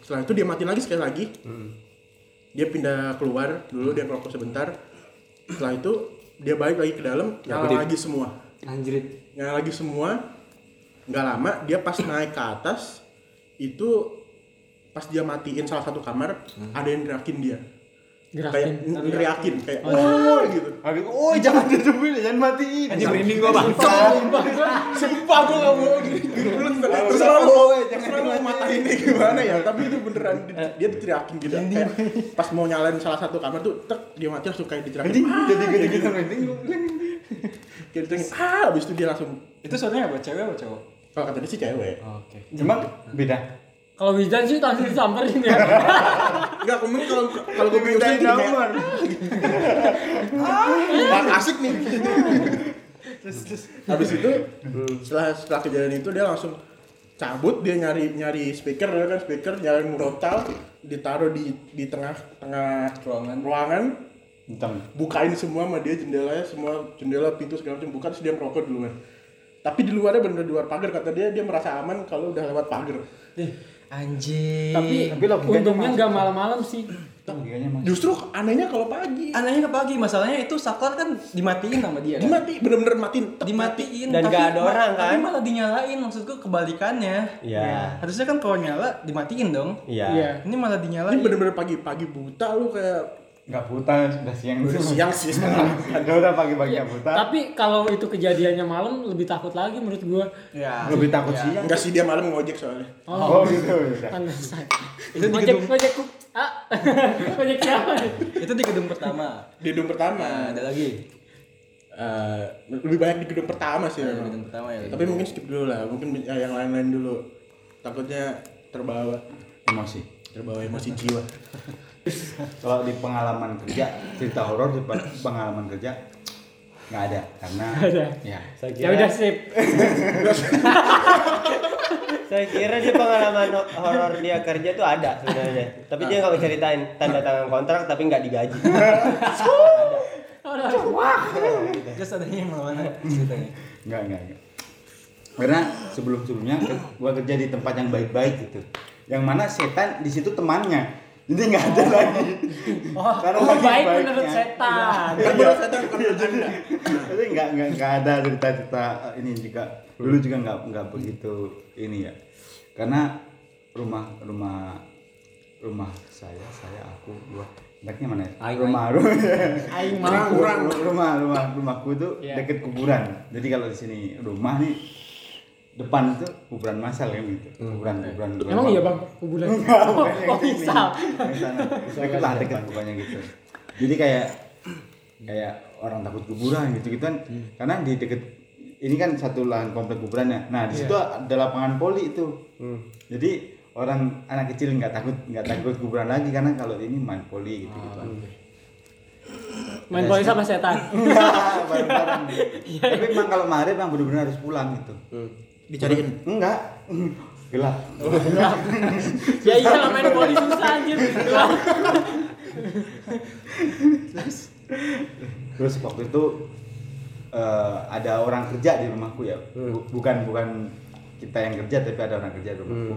Setelah itu dia matiin lagi sekali lagi. Dia pindah keluar. Dulu dia ngerokok sebentar setelah itu dia balik lagi ke dalam nyala lagi semua. Anjrit. nyala lagi semua. Nggak lama dia pas naik ke atas itu pas dia matiin salah satu kamar ada yang neriakin dia Gerakin. kayak neriakin kayak oh gitu Agak, oh jangan ditutup jangan matiin. Anjing merinding gua bang. sumpah gue gak mau gitu terus terus mau matain dia gimana ya tapi itu beneran di- dia diteriakin gitu kayak pas mau nyalain salah satu kamar tuh tek dia mati langsung kayak diteriakin "Ah!" jadi gitu-gitu gitu. merinding. kayak diteriakin ah abis itu dia langsung Itu suaranya apa? Cewek apa cowok? kalau kata dia sih cewek Oke. Emang beda. Kalau Wijan sih langsung disamperin ya. Enggak, kemudian kalau kalau gue kayak nomor. Wah, asik nih. Habis itu setelah setelah kejadian itu dia langsung cabut dia nyari nyari speaker ya kan speaker nyari murotal ditaruh di di tengah tengah Ruangan. ruangan Entang. bukain semua sama dia jendelanya semua jendela pintu segala macam buka terus dia merokok duluan tapi di luarnya bener di luar pagar kata dia dia merasa aman kalau udah lewat pagar Anjing. Tapi, Tapi untungnya nggak malam-malam sih. Justru anehnya kalau pagi Anehnya ke pagi, masalahnya itu saklar kan dimatiin sama dia kan? mati bener-bener matiin Dimatiin Dan tapi nggak ada orang, Tapi kan? malah dinyalain maksudku kebalikannya. Iya. Harusnya kan kalau nyala dimatiin dong. Iya. Iya. Ini malah ini dinyalain. bener-bener pagi-pagi buta lu kayak Enggak buta, sudah siang udah siang sih sekarang Ada udah pagi-pagi Iya. buta. Tapi kalau itu kejadiannya malam lebih takut lagi menurut gua. Ya. Lebih takut siang. enggak sih dia malam ngojek soalnya Oh, gitu. ya. Pantesan. Itu di gedung- ojek, ah, ojek siapa? Itu di gedung pertama. di gedung pertama Nah, ada lagi. Eh, lebih banyak di gedung pertama sih memang. gedung pertama ya. tapi mungkin skip dulu lah mungkin ya, yang lain-lain dulu takutnya terbawa Emosi. terbawa emosi jiwa Kalau di pengalaman kerja, cerita horor di pe- pengalaman kerja nggak ada karena Ada. ya Saya Ya kira, udah sip. saya kira dia pengalaman ho- horor dia kerja tuh ada sebenarnya. Tapi dia nggak ceritain tanda tangan kontrak tapi nggak digaji. Terus adanya yang mana ceritanya? nggak nggak nggak. Karena sebelum sebelumnya gua kerja di tempat yang baik-baik gitu, yang mana setan di situ temannya, jadi nggak ada lagi. Karena Oh, baik baiknya. menurut setan. kan menurut saya bukan menurut anda Jadi nggak nggak nggak ada cerita-cerita eh, ini juga dulu juga nggak nggak begitu ini ya karena rumah rumah rumah saya saya aku dua anaknya mana ya? Aing, rumah rumah Aing mau. kurang. rumah rumah rumahku itu Iya. deket kuburan jadi kalau di sini rumah nih depan itu kuburan masal kan gitu kuburan kuburan kuburan Emang iya bang, kuburan. Enggak, Oh, oh, bisa. Deket lah deket pokoknya gitu. Jadi kayak kayak orang takut kuburan gitu gitu kan. Karena di deket ini kan satu lahan komplek kuburannya. Nah di situ ada lapangan poli itu. Jadi orang anak kecil nggak takut nggak takut kuburan lagi karena kalau ini main poli gitu gitu. Main poli sama setan. Enggak, bareng-bareng. Tapi emang kalau marip emang bener-bener harus pulang gitu. Dicariin Enggak. Gelap. ya iya lah main poli susah anjir. Gelap. Terus waktu itu eh, ada orang kerja di rumahku ya, Bu- bukan bukan kita yang kerja tapi ada orang kerja di rumahku.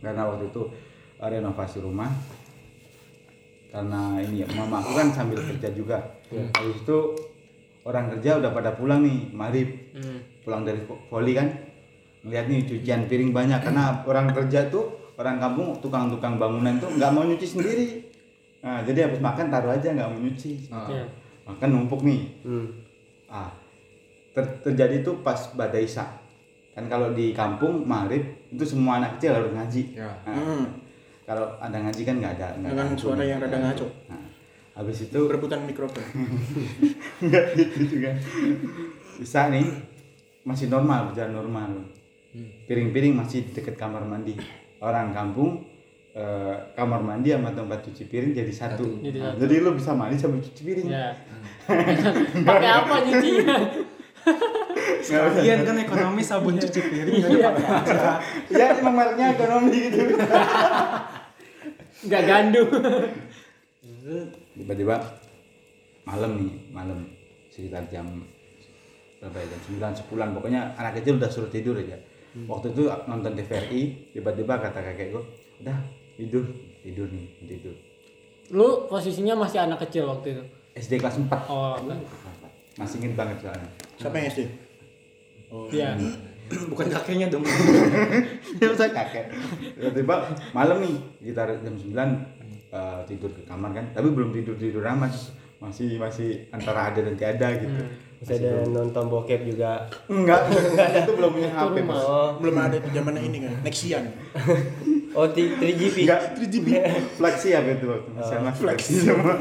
Karena waktu itu eh, renovasi rumah. Karena ini ya, mama aku kan sambil kerja juga. Habis itu orang kerja udah pada pulang nih, marib. Pulang dari vo- voli kan. Ngeliat nih cucian piring banyak. Karena orang kerja tuh orang kampung tukang-tukang bangunan tuh nggak mau nyuci sendiri. Nah, jadi habis makan taruh aja nggak mau nyuci. Iya. makan numpuk nih. Ah ter- terjadi itu pas badai isya. Kan kalau di kampung maghrib itu semua anak kecil harus ngaji. Ya. Nah, Hmm. kalau ada ngaji kan nggak ada nggak dengan ada suara yang rada ngaco. Nah, habis itu berebutan mikrofon. Nggak gitu juga isya nih masih normal berjalan normal piring-piring masih di dekat kamar mandi orang kampung eh, kamar mandi sama tempat cuci piring jadi satu, Jadi Nah, satu. jadi lo bisa mandi sambil cuci piring Ya. Pakai apa nyucinya? Sekalian kan ekonomi sabun cuci piring nggak aja. ya emang mereknya ekonomi gitu Enggak gandum. tiba-tiba malam nih malam sekitar jam berapa ya jam sembilan sebulan pokoknya anak kecil udah suruh tidur aja waktu itu nonton TVRI tiba-tiba kata kakek gue udah tidur. Tidur nih tidur. Lu posisinya masih anak kecil waktu itu. SD kelas 4 Oh, masih ingin banget soalnya. Siapa yang SD? iya. Bukan kakeknya dong. ya saya kakek? Tiba-tiba malam nih sekitar jam 9 eh, tidur ke kamar kan. Tapi belum tidur tidur amat masih masih antara ada dan tiada gitu Bisa ada nonton bokep juga. enggak. Itu belum punya HP mas. Oh, Belum ada itu zamannya ini kan. Nexian. oh 3GP. enggak 3GB fleksi ya itu waktu masih anak fleksi. Semua.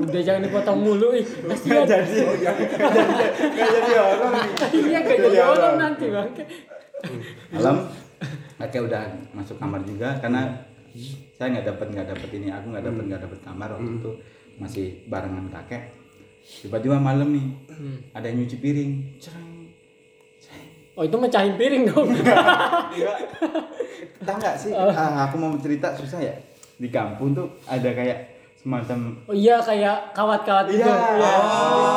Udah jangan dipotong mulu ih. Kasihan. jadi. Enggak jadi orang nih. Iya gak jadi orang nanti bang. malam kakek udah masuk kamar juga karena saya nggak dapat nggak dapat ini aku nggak dapat nggak dapat kamar waktu itu. Masih barengan kakek tiba-tiba malam nih ada yang nyuci piring cereng Oh itu mecahin piring dong. enggak tahu nggak sih ah, aku mau cerita susah ya di kampung tuh ada kayak semacam Oh iya kayak kawat-kawat itu. Iya. Iya.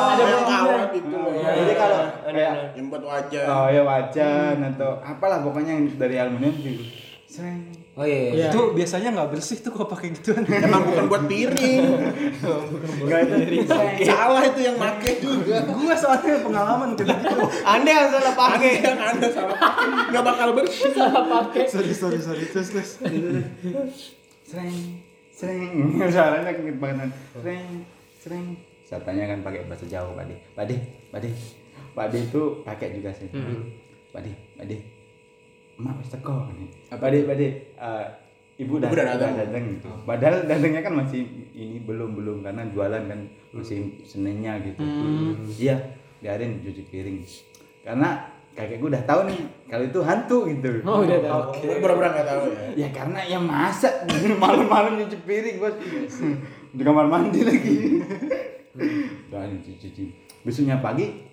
Ada yang begini. awet itu loh. jadi kalau kayak Yang buat wajah. oh ya wajan atau apalah pokoknya yang dari aluminium gitu Sreng. Oh iya. iya. Iya. Itu biasanya nggak bersih tuh kalau pakai gituan. Emang bukan buat piring. Enggak itu Salah itu yang make juga. Gua soalnya pengalaman kayak gitu. Anda yang salah pakai. Yang anda salah pakai. Nggak bakal bersih. Salah pakai. Sorry sorry sorry terus terus. sreng sreng suaranya kekit banget sreng sreng saya tanya kan pakai bahasa Jawa Pak De Pak De Pak De Pak De itu pakai juga sih Pak De Pak De emak wis teko Pak De Pak De eh, ibu udah datang. datang? Gitu. Padahal datangnya kan masih ini belum belum. Karena jualan kan masih senennya gitu. Iya biarin cuci piring. Karena kakek gue udah tahu nih kalau itu hantu gitu. Oh udah tahu. Pura-pura nggak tahu ya. Ya karena yang masak malam-malam nyuci piring bos. Di kamar mandi lagi. Dan cuci-cuci. Besoknya pagi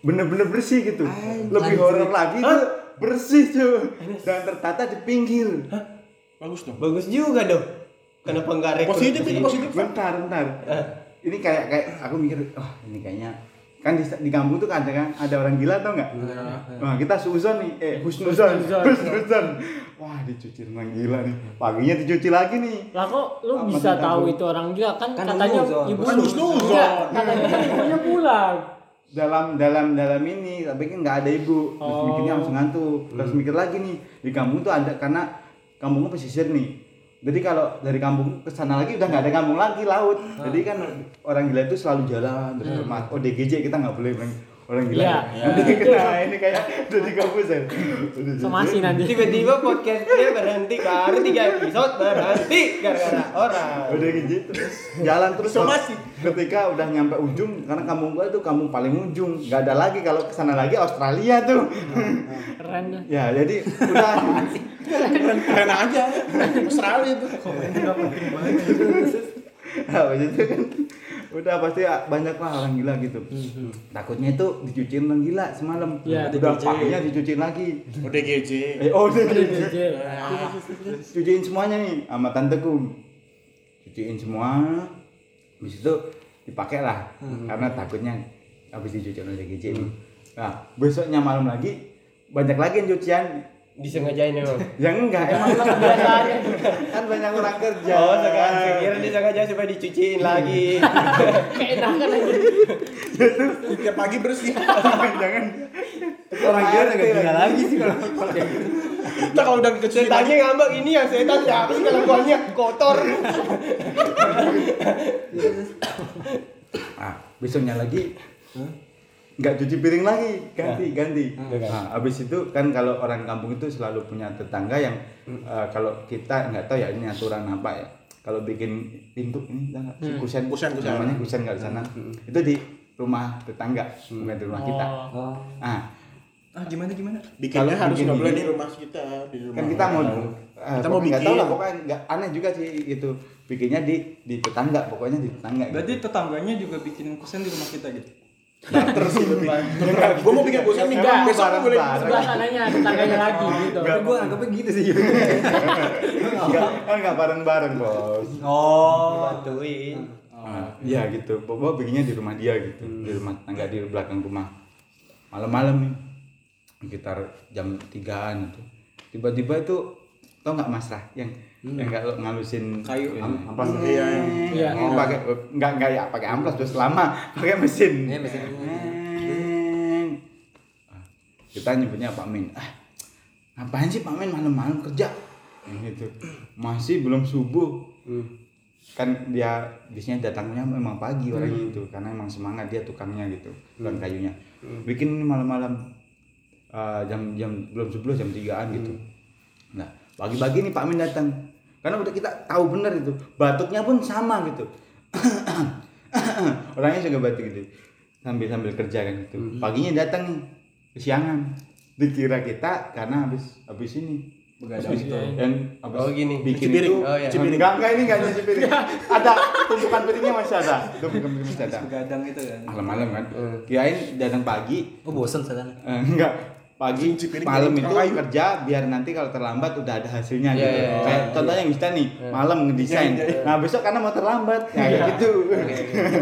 bener-bener bersih gitu. Lebih horor lagi tuh bersih tuh dan tertata di pinggir. Bagus dong. Bagus juga dong. Kenapa enggak rekrut? Positif itu positif. Bentar, bentar. Ini kayak kayak aku mikir, wah ini kayaknya kan di, di kampung tuh kan ada kan ada orang gila tau nggak? Nah kita suzon nih, eh husnuzon, husnuzon. Wah dicuci orang gila nih. Paginya dicuci lagi nih. Lah kok lu Apa bisa tahu itu orang gila kan, Kan katanya ibu Kan husnuzon. Enggak, katanya kan ibunya pulang. Dalam dalam dalam ini tapi kan nggak ada ibu. Terus Oh. mikirnya langsung ngantuk. Terus mikir lagi nih di kampung tuh ada karena kampungnya pesisir nih. Jadi kalau dari kampung ke sana lagi udah nggak ada kampung lagi laut. Jadi kan orang gila itu selalu jalan terus mas oh DGJ kita nggak boleh orang gila Iya. Nanti nah ini kayak udah di kampus ya Somasi nanti. Tiba-tiba podcast dia berhenti baru tiga episode berhenti gara-gara orang. udah gitu terus jalan terus Somasi. ketika udah nyampe ujung karena kampung gua itu kampung paling ujung nggak ada lagi kalau ke sana lagi Australia tuh Keren dah. ya jadi udah Keren, keren aja. Australia itu. habis itu kan udah pasti banyak lah orang gila gitu. Takutnya itu dicuciin orang gila semalam. Iya, udah paginya dicuciin lagi. Udah GJ. eh oh udah JJ. cuciin semuanya nih sama tanteku. Cuciin semua. Habis itu dipakai lah karena takutnya habis dicuciin oleh GJ nih. Nah besoknya malam lagi banyak lagi yang cucian Disengajain emang. yang enggak emang kan biasanya kan banyak orang kerja Oh, sekarang saya kira disengaja supaya dicuciin lagi. Keenakan aja. Tiap pagi bersih. jangan orang gila agak gila lagi sih kalau Kita kalau udah kecil Setannya ngambek ini yang setan siapa sih kalau kuahnya kotor. ah besoknya lagi nggak cuci piring lagi ganti ganti nah habis itu kan kalau orang kampung itu selalu punya tetangga yang eh, kalau kita nggak tahu ya ini aturan apa ya kalau bikin pintu ini nggak? Si kusen Kusen, kusen. namanya kusen nggak di sana itu di rumah tetangga bukan di rumah kita Oh. ah Ah gimana gimana? bikinnya harus bikin nggak boleh di rumah kita di rumah kan kita mau eh, Kita mau pokoknya nggak tahu bikin. lah pokoknya nggak aneh juga sih itu bikinnya di di tetangga pokoknya di tetangga Berarti gitu. tetangganya juga bikin kusen di rumah kita gitu. Barter sih Gue mau bikin bosan nih, Enggak. besok kan boleh sebelah sananya tetangganya lagi gitu Tapi gue anggapnya gitu sih. Enggak, kan enggak bareng-bareng, Bos. Oh, bantuin. Nah, Iya gitu. Bobo bikinnya di rumah dia gitu, di rumah tangga di belakang rumah. Malam-malam nih, sekitar jam 3-an itu. Tiba-tiba itu tau nggak Mas Rah yang yang nggak lo ngalusin Kayu, am- amplas. Iya, iya. oh pakai nggak nggak ya pakai amplas terus lama. Pakai mesin. Iya, mesin. Neng. Kita nyebutnya Pak Min. Ah ngapain sih Pak Min malam-malam kerja? Gitu masih belum subuh. Kan dia biasanya datangnya memang pagi orangnya itu karena emang semangat dia tukangnya gitu tukang kayunya. Bikin ini malam-malam uh, jam jam belum subuh jam tigaan gitu. Nah pagi-pagi nih Pak Min datang karena udah kita tahu bener itu batuknya pun sama gitu orangnya juga batuk gitu sambil sambil kerja kan gitu paginya datang nih kesiangan dikira kita karena habis habis ini Begadang gitu. yang habis Oh, gini. bikin piring. itu Oh, iya. cuci piring. enggak enggak ini enggak cuci piring ada tumpukan piringnya masih ada tumpukan piring masih ada Begadang itu kan. malam-malam kan kirain datang pagi Oh bosen sana. Eh, enggak pagi malam itu tukang kayu. kerja biar nanti kalau terlambat udah ada hasilnya Iya, gitu. iya, iya. kayak contohnya yang kita nih malam ngedesain. Nah besok karena mau terlambat. Ya kayak gitu.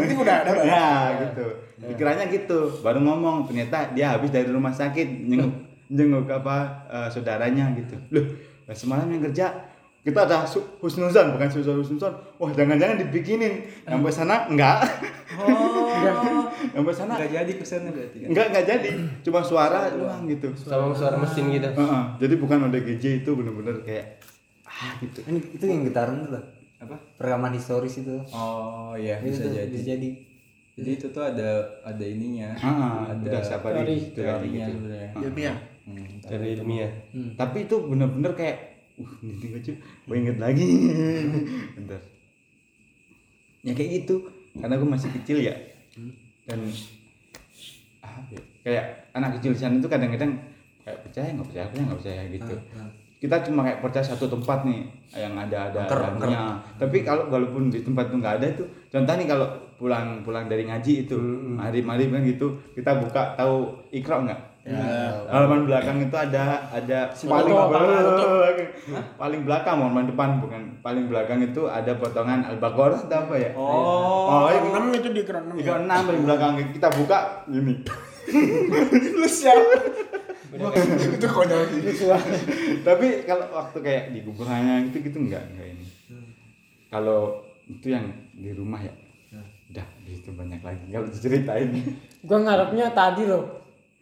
Ini udah ada Bang. ya? Gitu. Pikirannya gitu. Baru ngomong ternyata dia habis dari rumah sakit jenguk jenguk apa eh, saudaranya gitu. Loh semalam yang kerja kita ada husnuzon bukan susah husnuzon wah jangan-jangan dibikinin sampai sana enggak Oh. sampai sana Enggak jadi pesannya berarti kan. enggak enggak jadi cuma suara doang gitu Sama suara mesin gitu. Heeh, jadi bukan ODGJ itu bener-bener kayak ah gitu Ini itu yang getaran tuh lah. Apa? Rekaman historis itu. Oh iya Itu bisa tuh, jadi. Bisa jadi. Jadi itu tuh ada ada ininya. Ah, ada udah siapa di itu kayak teorinya gitu. sebenarnya. Ilmiah. Hmm, Dari ilmiah. Tapi itu bener-bener kayak ini lucu, gue inget lagi. Bentar. Ya kayak gitu, karena gue masih kecil ya. Dan ah, ya, kayak anak kecil sana itu kadang-kadang kayak percaya nggak percaya percaya nggak percaya gitu. Kita cuma kayak percaya satu tempat nih yang ada ada hantunya. Tapi kalau walaupun di tempat itu nggak ada itu, contoh nih kalau pulang pulang dari ngaji itu, mari mari kan gitu, kita buka tahu ikra nggak? Halaman belakang itu ada ada paling belakang paling belakang halaman depan bukan. Paling belakang itu ada potongan al-baqarah atau apa ya? Oh. oh Yang yang enam itu di keran enam. tiga enam paling belakang. Kita buka gini Lu siapa? itu konyol sih. tapi kalau waktu kayak di kuburannya itu gitu enggak enggak ini. Kalau itu yang di rumah ya? Udah itu banyak lagi. Kalau diceritain. Gua ngarepnya tadi loh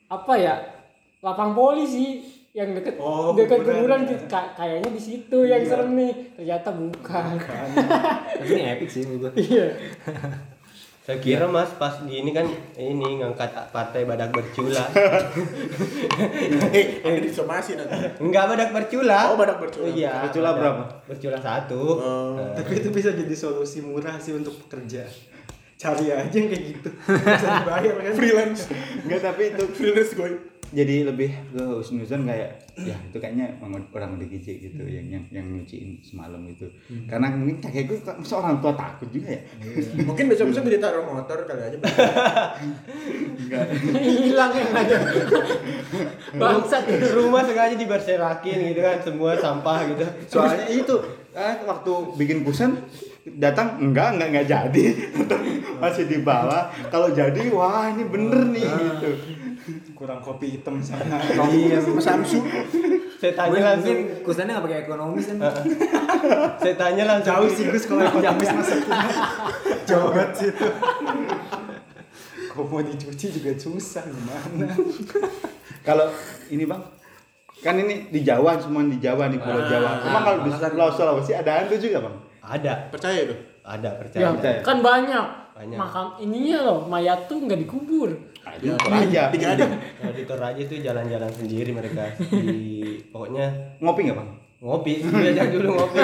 apa ya lapang polisi yang deket Oh, deket kuburan. Ka- kayaknya di situ yang serem nih ternyata bukan Tapi ini epic sih menurut gue. iya Saya kira mas pas gini kan ini ngangkat partai badak bercula. Eh, ini disomasi nanti. Enggak badak bercula. Oh, badak bercula. Iya. Bercula berapa? Bercula satu. Oh. Tapi itu bisa jadi solusi murah sih untuk pekerja. Cari aja yang kayak gitu. Bisa dibayar kan. Freelance. enggak tapi itu Freelance gue. jadi lebih ke husnuzon kayak ya itu kayaknya orang udah gizi gitu yang yang yang nyuciin semalam itu karena mungkin kakek gue masa orang tua takut juga ya Mungkin besok-besok ditaruh motor kali aja. hilang yang ada bangsat rumah sengaja diberserakin gitu kan semua sampah gitu. soalnya itu kan waktu bikin kusen datang enggak enggak enggak jadi masih di bawah kalau jadi wah ini bener nih gitu Kurang kopi hitam sama. Iya, sama Samsu. Saya tanya langsung, kusannya nggak pakai ekonomis kan. saya tanya langsung. Jauh sih Gus kalau ekonomis masuknya. Jauh banget sih itu. Kok mau dicuci juga susah gimana? kalau ini bang kan ini di Jawa semua di Jawa di Pulau Jawa emang kalau di Pulau Sulawesi ada hantu juga bang Ada, Percaya itu? ada ya, percaya. percaya. kan banyak. Banyak. makam ininya loh mayat tuh nggak dikubur. Ya, aja Tiga aja. Nah, di Toraja itu jalan-jalan sendiri mereka. Di pokoknya ngopi nggak bang? Ngopi diajak dulu ngopi.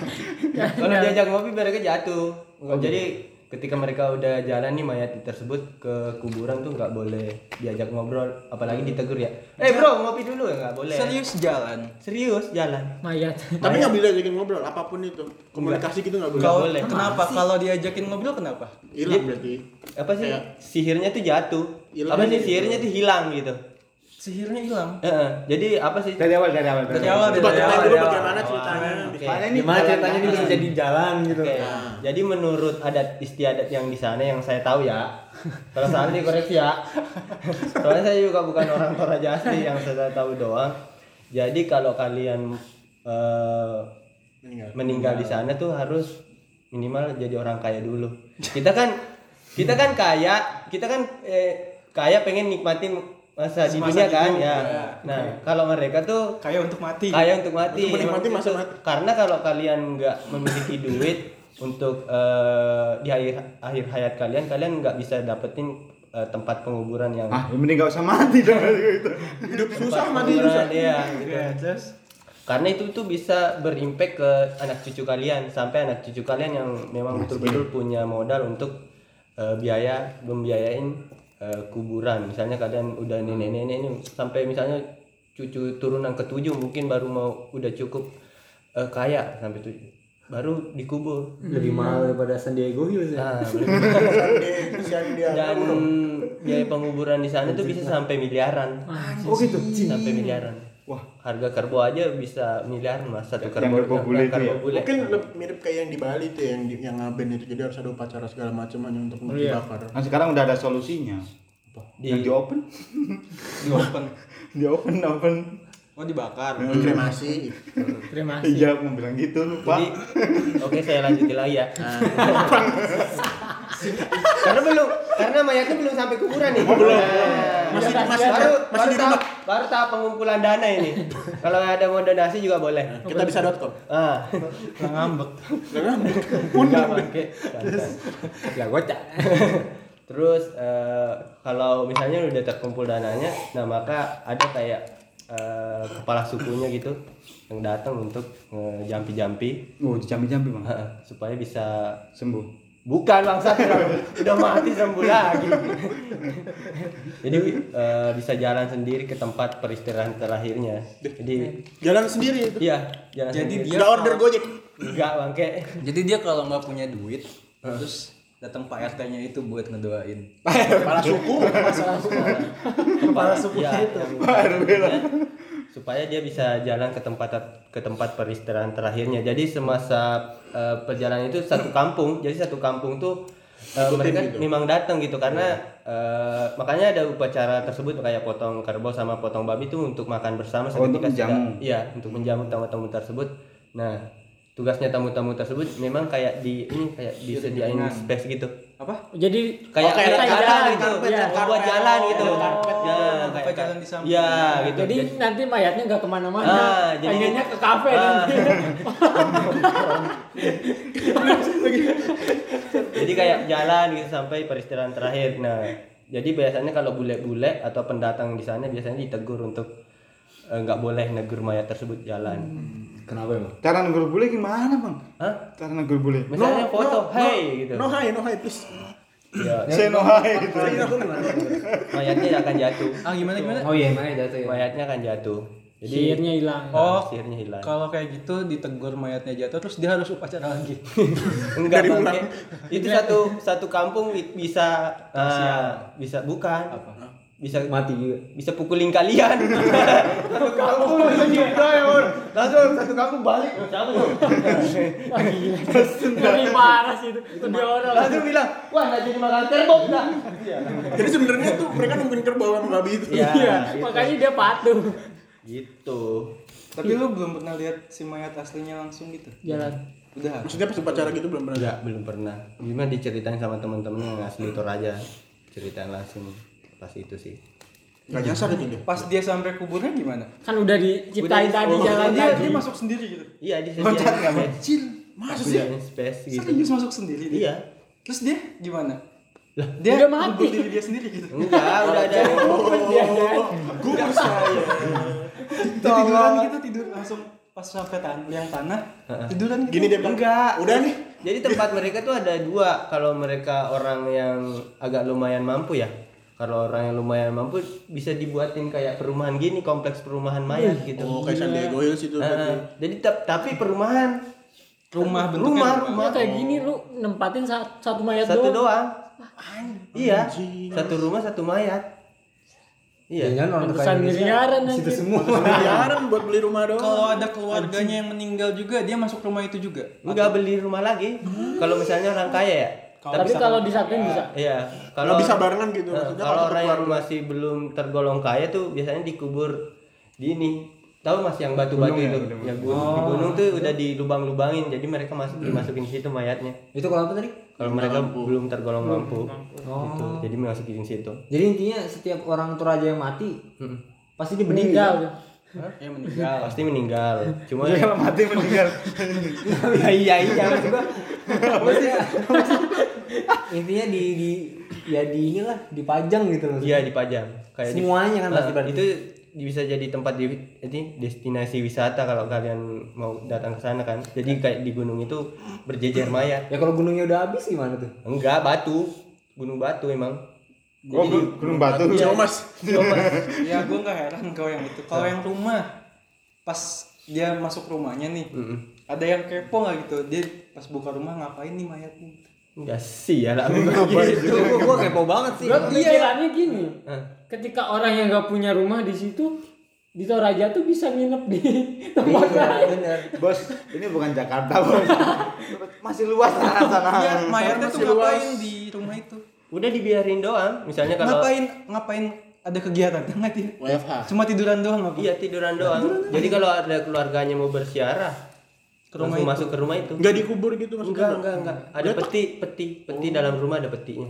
Kalau diajak ngopi mereka jatuh. Jadi ketika mereka udah jalan nih mayat tersebut ke kuburan tuh nggak boleh diajak ngobrol apalagi ditegur ya eh bro ngopi dulu ya nggak boleh Serius jalan. serius jalan mayat Tapi nggak boleh ajakin ngobrol apa pun itu. Komunikasi gitu nggak boleh. Nggak Kau boleh. kenapa? Kalau diajakin ngobrol kenapa? Hilang berarti. apa sih Kayak- sihirnya tuh jatuh apa sih gitu. sihirnya tuh hilang gitu Sihirnya hilang. Heeh, jadi apa sih Dari awal, dari awal. Dari awal, Coba dari ceritain awal, dulu dari bagaimana awal. ceritanya. Soalnya ini Gimana jalan ceritanya ini bisa jadi jalan gitu. Oke, Jadi menurut adat istiadat yang di sana yang saya tahu ya, kalau salah dikoreksi ya. Soalnya saya juga bukan orang Toraja asli yang saya tahu doang. Jadi kalau kalian eh, Meninggal. meninggal di sana tuh harus minimal jadi orang kaya dulu. Kita kan kita kan kaya, kita kan eh, kaya pengen nikmatin masa di dunia kan ya. ya. Nah, kalau mereka tuh Kayak untuk mati. kaya untuk mati. Untuk menikmati Emang masa mati. Karena kalau kalian nggak memiliki duit untuk eh, di akhir akhir hayat kalian, kalian nggak bisa dapetin eh, tempat penguburan yang Ah, yang mending gak usah mati dong gitu. Hidup susah mati susah. iya, gitu. Ya, terus Karena itu tuh bisa berimpact ke anak cucu kalian sampai anak cucu kalian yang memang betul-betul punya modal untuk eh, biaya membiayain eh, kuburan. Misalnya kalian udah nenek-nenek ini sampai misalnya cucu turunan ketujuh mungkin baru mau udah cukup eh, kaya sampai tujuh baru dikubur. Lebih mahal daripada San Diego kesian dia. dan biaya penguburan di sana tuh bisa sampai miliaran. Oh gitu. Sampai miliaran. Wah. Harga kerbau aja bisa miliaran mas satu Yang kerbau. kerbau bule yang itu ya? bule. Mungkin mirip kayak yang di Bali tuh yang yang ngaben itu jadi harus ada upacara segala macam hanya untuk dibakar. Nah sekarang udah ada solusinya. Di- Yang di open, di open. di open, open. Oh dibakar. Kremasi. terima kasih Iya, mau bilang gitu lupa. Jadi, oke saya lanjutin lagi ya. karena belum, karena mayatnya belum sampai kuburan nih. belum. Masih- masih, masih- baru, masih baru di tahap, rumah. baru tahap pengumpulan dana ini. Kalau ada mau donasi juga boleh. Kita bisa .com. Ah, Nggak ngambek. enggak. Ya gocak. Terus eh, kalau misalnya udah terkumpul dananya, nah maka ada kayak eh, kepala sukunya gitu yang datang untuk jampi-jampi Oh, jampi-jampi bang. supaya bisa Sembuh. Bukan bangsa udah mati sembuh lagi. Jadi eh, bisa jalan sendiri ke tempat peristirahatan terakhirnya. Jadi Jalan sendiri itu. iya, jalan Jadi sendiri. dia Udah order Gojek. enggak bangke. Jadi dia kalau nggak punya duit, terus datang Pak RT-nya itu buat ngedoain. Kepala suku. kepala suku itu supaya dia bisa jalan ke tempat ke tempat peristirahatan terakhirnya. Jadi semasa eh, perjalanan itu satu kampung. Jadi satu kampung tuh Ikutin mereka gitu. memang datang gitu. Karena eh, makanya ada upacara tersebut kayak potong kerbau sama potong babi itu untuk makan bersama Oh, untuk menjamu. iya untuk menjamu tamu-tamu tersebut. Nah tugasnya tamu-tamu tersebut memang kayak di ini kayak disediain space gitu Apa? jadi kayak Oh, kayak kayak jalan, jalan gitu karpet, ya, karpet. buat jalan gitu Oh, karpet. ya kayak jalan di samping. ya gitu jadi nanti mayatnya nggak ke mana-mana Ah, jadi- pengennya ke kafe Ah. nanti jadi kayak jalan gitu sampai peristirahatan terakhir nah jadi biasanya kalau bule-bule atau pendatang di sana biasanya ditegur untuk nggak boleh negur mayat tersebut jalan Kenapa emang? Cara negur bule gimana bang? Hah? Cara negur bule? misalnya foto hey gitu No hi, no hi please. ya Saya no hi gitu. Mayatnya akan jatuh Ah gimana gimana? Oh iya, makanya jatuh ya. mayatnya akan jatuh jadi sihirnya hilang Oh, sihirnya hilang kalau kayak gitu ditegur mayatnya jatuh terus dia harus upacara lagi. enggak bang itu satu satu kampung bisa ah, bisa bukan bisa Mati juga. bisa pukulin kalian. Satu kampung bisa juga. ya langsung satu kampung balik. Siapa tuh Ngeri parah sih itu. Itu dia orang. Langsung bilang wah nggak jadi makan kerbau dah. Jadi sebenarnya tuh mereka nungguin kerbau sama babi itu. Iya, iya gitu. makanya dia patuh. Gitu. Tapi lu belum pernah lihat si mayat aslinya langsung gitu? jalan. Udah. Maksudnya pas upacara gitu belum pernah. enggak belum pernah. Gimana diceritain sama teman-teman yang asli Toraja. Ceritain langsung pas itu sih Gak nyasar itu dia. Pas dia sampai kuburnya gimana? kan udah diciptain Udah, tadi oh, jalan dia dia masuk sendiri gitu. iya di Loncat nggak? Kecil. Masa sih? space gitu. Serius masuk sendiri dia. Iya. Terus dia gimana? Lah, dia udah mati. gugur diri dia sendiri gitu. Enggak, udah ada. Gue saya. Dia tiduran gitu tidur langsung pas sampai tan yang tanah tiduran gitu. Gini dia bilang, Enggak. Udah nih. Jadi tempat mereka tuh ada dua. Kalau mereka orang yang agak lumayan mampu ya. Kalau orang yang lumayan mampu bisa dibuatin kayak perumahan gini, kompleks perumahan mayat gitu. Oh, kayak San Diego Hills itu. Ah, berarti. jadi tap- tapi perumahan rumah bentuknya rumah rumah. rumah Ya kayak gini lu nempatin satu, satu mayat satu doang. doang. Iya, satu rumah satu mayat. Iya. Jangan orang Pantesan kaya miliaran situ anjir. semua. Miliaran buat beli rumah doang. Kalau ada keluarganya yang meninggal juga dia masuk rumah itu juga. Enggak beli rumah lagi. Kalau misalnya orang kaya ya. Tapi kalau disatuin bisa. Iya, Kalau kalau bisa barengan gitu. Maksudnya kalau orang yang masih belum tergolong kaya tuh biasanya dikubur di ini. Tahu Mas yang batu-batu itu? Ya, gunung. Di gunung tuh udah dilubang-lubangin jadi mereka masuk dimasukin situ mayatnya. Itu kalau apa tadi? Kalau mereka belum tergolong mampu. Gitu. Jadi masukin situ. Jadi intinya setiap orang Toraja yang mati pasti dia Meninggal. Yang meninggal. Pasti meninggal. Cuma Kalau mati meninggal. ya iya iya maksud gua. Maksudnya, intinya di di ya di inilah dipajang gitu loh. iya dipajang. Kayak di- Semuanya kan Nah, pasti berarti. itu bisa jadi tempat di ini destinasi wisata kalau kalian mau datang ke sana kan. Jadi kayak di gunung itu berjejer mayat. Ya kalau gunungnya udah habis gimana tuh? Enggak, batu. Gunung batu emang. Oh, gun- gunung batu. Iya, Mas. Coba. ya gue nggak heran kalau yang itu. Kalau yang rumah pas dia masuk rumahnya nih. Ada yang kepo nggak gitu? Dia pas buka rumah ngapain nih mayatnya? Enggak sih ya lah. gitu. Gua, gua kepo banget sih. Gua pikirannya gini. Hah? Ketika orang yang nggak punya rumah di situ di Toraja tuh bisa nginep di tempat Iya, lain. bener. Bos, ini bukan Jakarta, Bos. Masih luas sana sana. Iya, mayatnya tuh ngapain di rumah itu? Udah dibiarin doang. Misalnya kalau Ngapain ngapain ada kegiatan nggak dia? WFH. Cuma tiduran doang apa? Iya tiduran doang. Jadi kalau ada keluarganya mau bersiarah ke rumah masuk ke rumah itu. Enggak dikubur gitu maksudnya. Enggak, enggak, enggak. Ada peti, peti, peti dalam rumah ada petinya.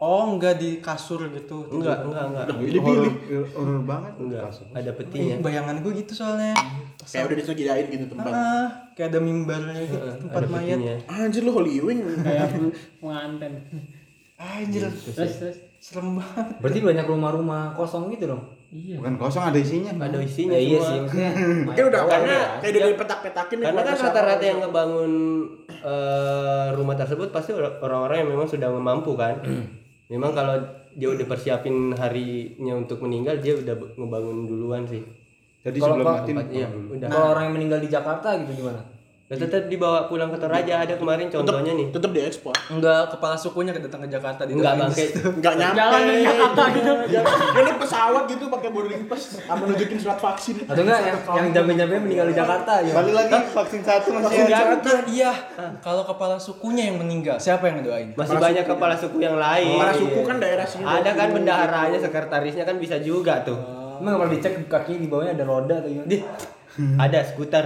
Oh, enggak di kasur gitu. Enggak, enggak, enggak. Pilih-pilih. Horor banget. Enggak, ada Iya, petinya. bayangan gue gitu soalnya. Kayak udah disediain gitu tempat. Ah, kayak ada mimbarnya gitu, tempat Ada mayat. petinya. Anjir lu Holy Wing. Kayak pengantin. Anjir, Terus terus. serem banget. Berarti banyak rumah-rumah kosong gitu dong. Iya. Bukan kosong ada isinya. Ada isinya Ya, iya sih. Kayak udah Karena- karena kayak udah dipetak-petakin nih Karena kan rata-rata yang ngebangun eh, rumah tersebut pasti or- orang-orang yang memang sudah mampu kan. memang kalau dia udah persiapin harinya untuk meninggal dia udah ngebangun duluan sih. Jadi Kalau- sebelum mati Iya, udah. Kalau orang yang meninggal di Jakarta gitu gimana? Nah, tetap dibawa pulang ke Toraja ada kemarin contohnya nih. tetap diekspor. Enggak, kepala sukunya kedatang ke Jakarta di Enggak bangke. Enggak nyampe. Jalan dari Jakarta gitu. Ya, dia naik pesawat gitu pakai boarding pass sama nunjukin surat vaksin. Atau enggak yang yang jamin-jamin meninggal di Jakarta ya? Balik lagi vaksin satu masih satu. Nah, iya. Kalau kepala sukunya yang meninggal, siapa yang ngedoain? Masih banyak kepala suku yang lain. Kepala suku kan daerah sini. Ada kan bendaharanya, sekretarisnya kan bisa juga tuh. Emang kalau dicek kakinya di bawahnya ada roda atau gimana? Ada skuter.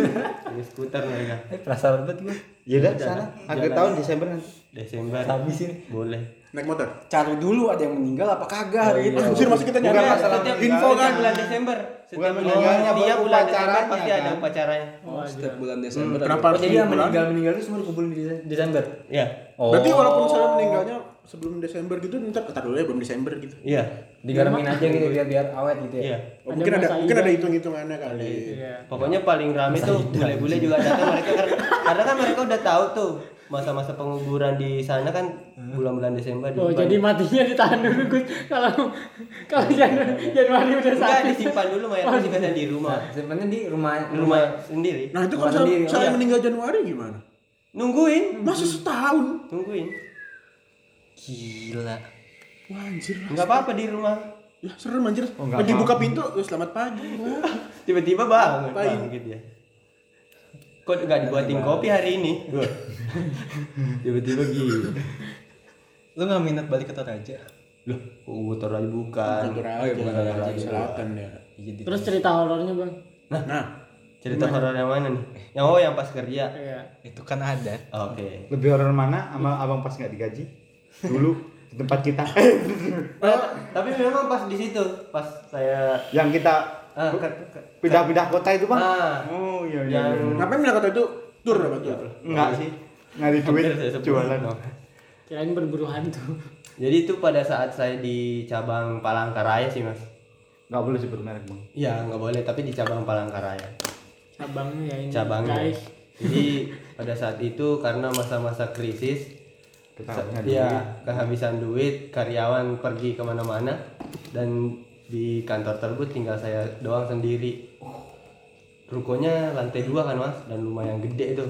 Ini skuter mereka. Eh, penasaran banget gue. Ya udah sana. Akhir tahun Desember nanti. Desember. Habis ini. Boleh. Naik motor. Cari dulu ada yang meninggal apa kagak hari itu. Anjir masih kita nyari Bukan masalah Setiap info kan. bulan Desember. Setiap bulan meninggalnya, tiap bulan Desember pasti ada kan? upacaranya. Oh, setiap bulan Desember. ada Kenapa Oh, harus jadi yang meninggal meninggal itu semua dikumpulin di Desember. Iya. Oh. Berarti walaupun saya meninggalnya sebelum Desember gitu, ntar kata dulu ya belum Desember gitu. Iya. digaramin aja gitu biar biar awet gitu ya. Iya. Oh, Ada mungkin ada masa mungkin ada hitung-hitungannya kali. Iya. Pokoknya paling rame tuh bule-bule juga datang mereka karena, karena kan mereka udah tahu tuh masa-masa penguburan di sana kan bulan-bulan Desember. Oh, disimpan. jadi matinya ditahan dulu Gus. Kalau kalau Jan- Januari udah enggak sakit. disimpan dulu mayatnya disimpan di rumah. Sebenarnya di rumah Di rumah sendiri. Nah itu kalau saya, saya iya. meninggal Januari gimana? Nungguin, Masih setahun. nungguin. Gila. Wah anjir. Enggak apa-apa di rumah. Ya serem anjir. Oh, nggak Lagi buka pintu, "Oh, selamat pagi. Tiba-tiba bangun, Ngapain? bangkit ya. Kok nggak dibuatin kopi hari ini? Tiba-tiba gitu. Lu nggak minat balik ke Toraja? Loh, kok gue taruh aja bukan. Toraja, bukan Toraja. selatan ya. Terus cerita horornya, Bang. Nah, Cerita horor yang mana nih? Yang oh yang pas kerja. Iya. Itu kan ada. Oke. Lebih horor mana sama abang pas nggak digaji? Dulu di tempat kita. Nah, tapi memang pas di situ, pas saya yang kita ah, pindah-pindah kota itu bang. ah, Oh iya iya. yang iya. ngapain bilang kata itu tur apa tuh? Enggak sih. Nyari duit jualan. Kirain berburu hantu. jadi itu pada saat saya di cabang Palangkaraya sih mas. Enggak boleh sebut merek bang. Iya nggak boleh, tapi di cabang Palangkaraya. Cabangnya ya ini cabangnya. guys Jadi pada saat itu karena masa-masa krisis, Ketahuan ya kehabisan duit, karyawan pergi ke mana-mana dan di kantor tersebut tinggal saya doang sendiri. Rukonya lantai dua kan mas dan lumayan gede itu.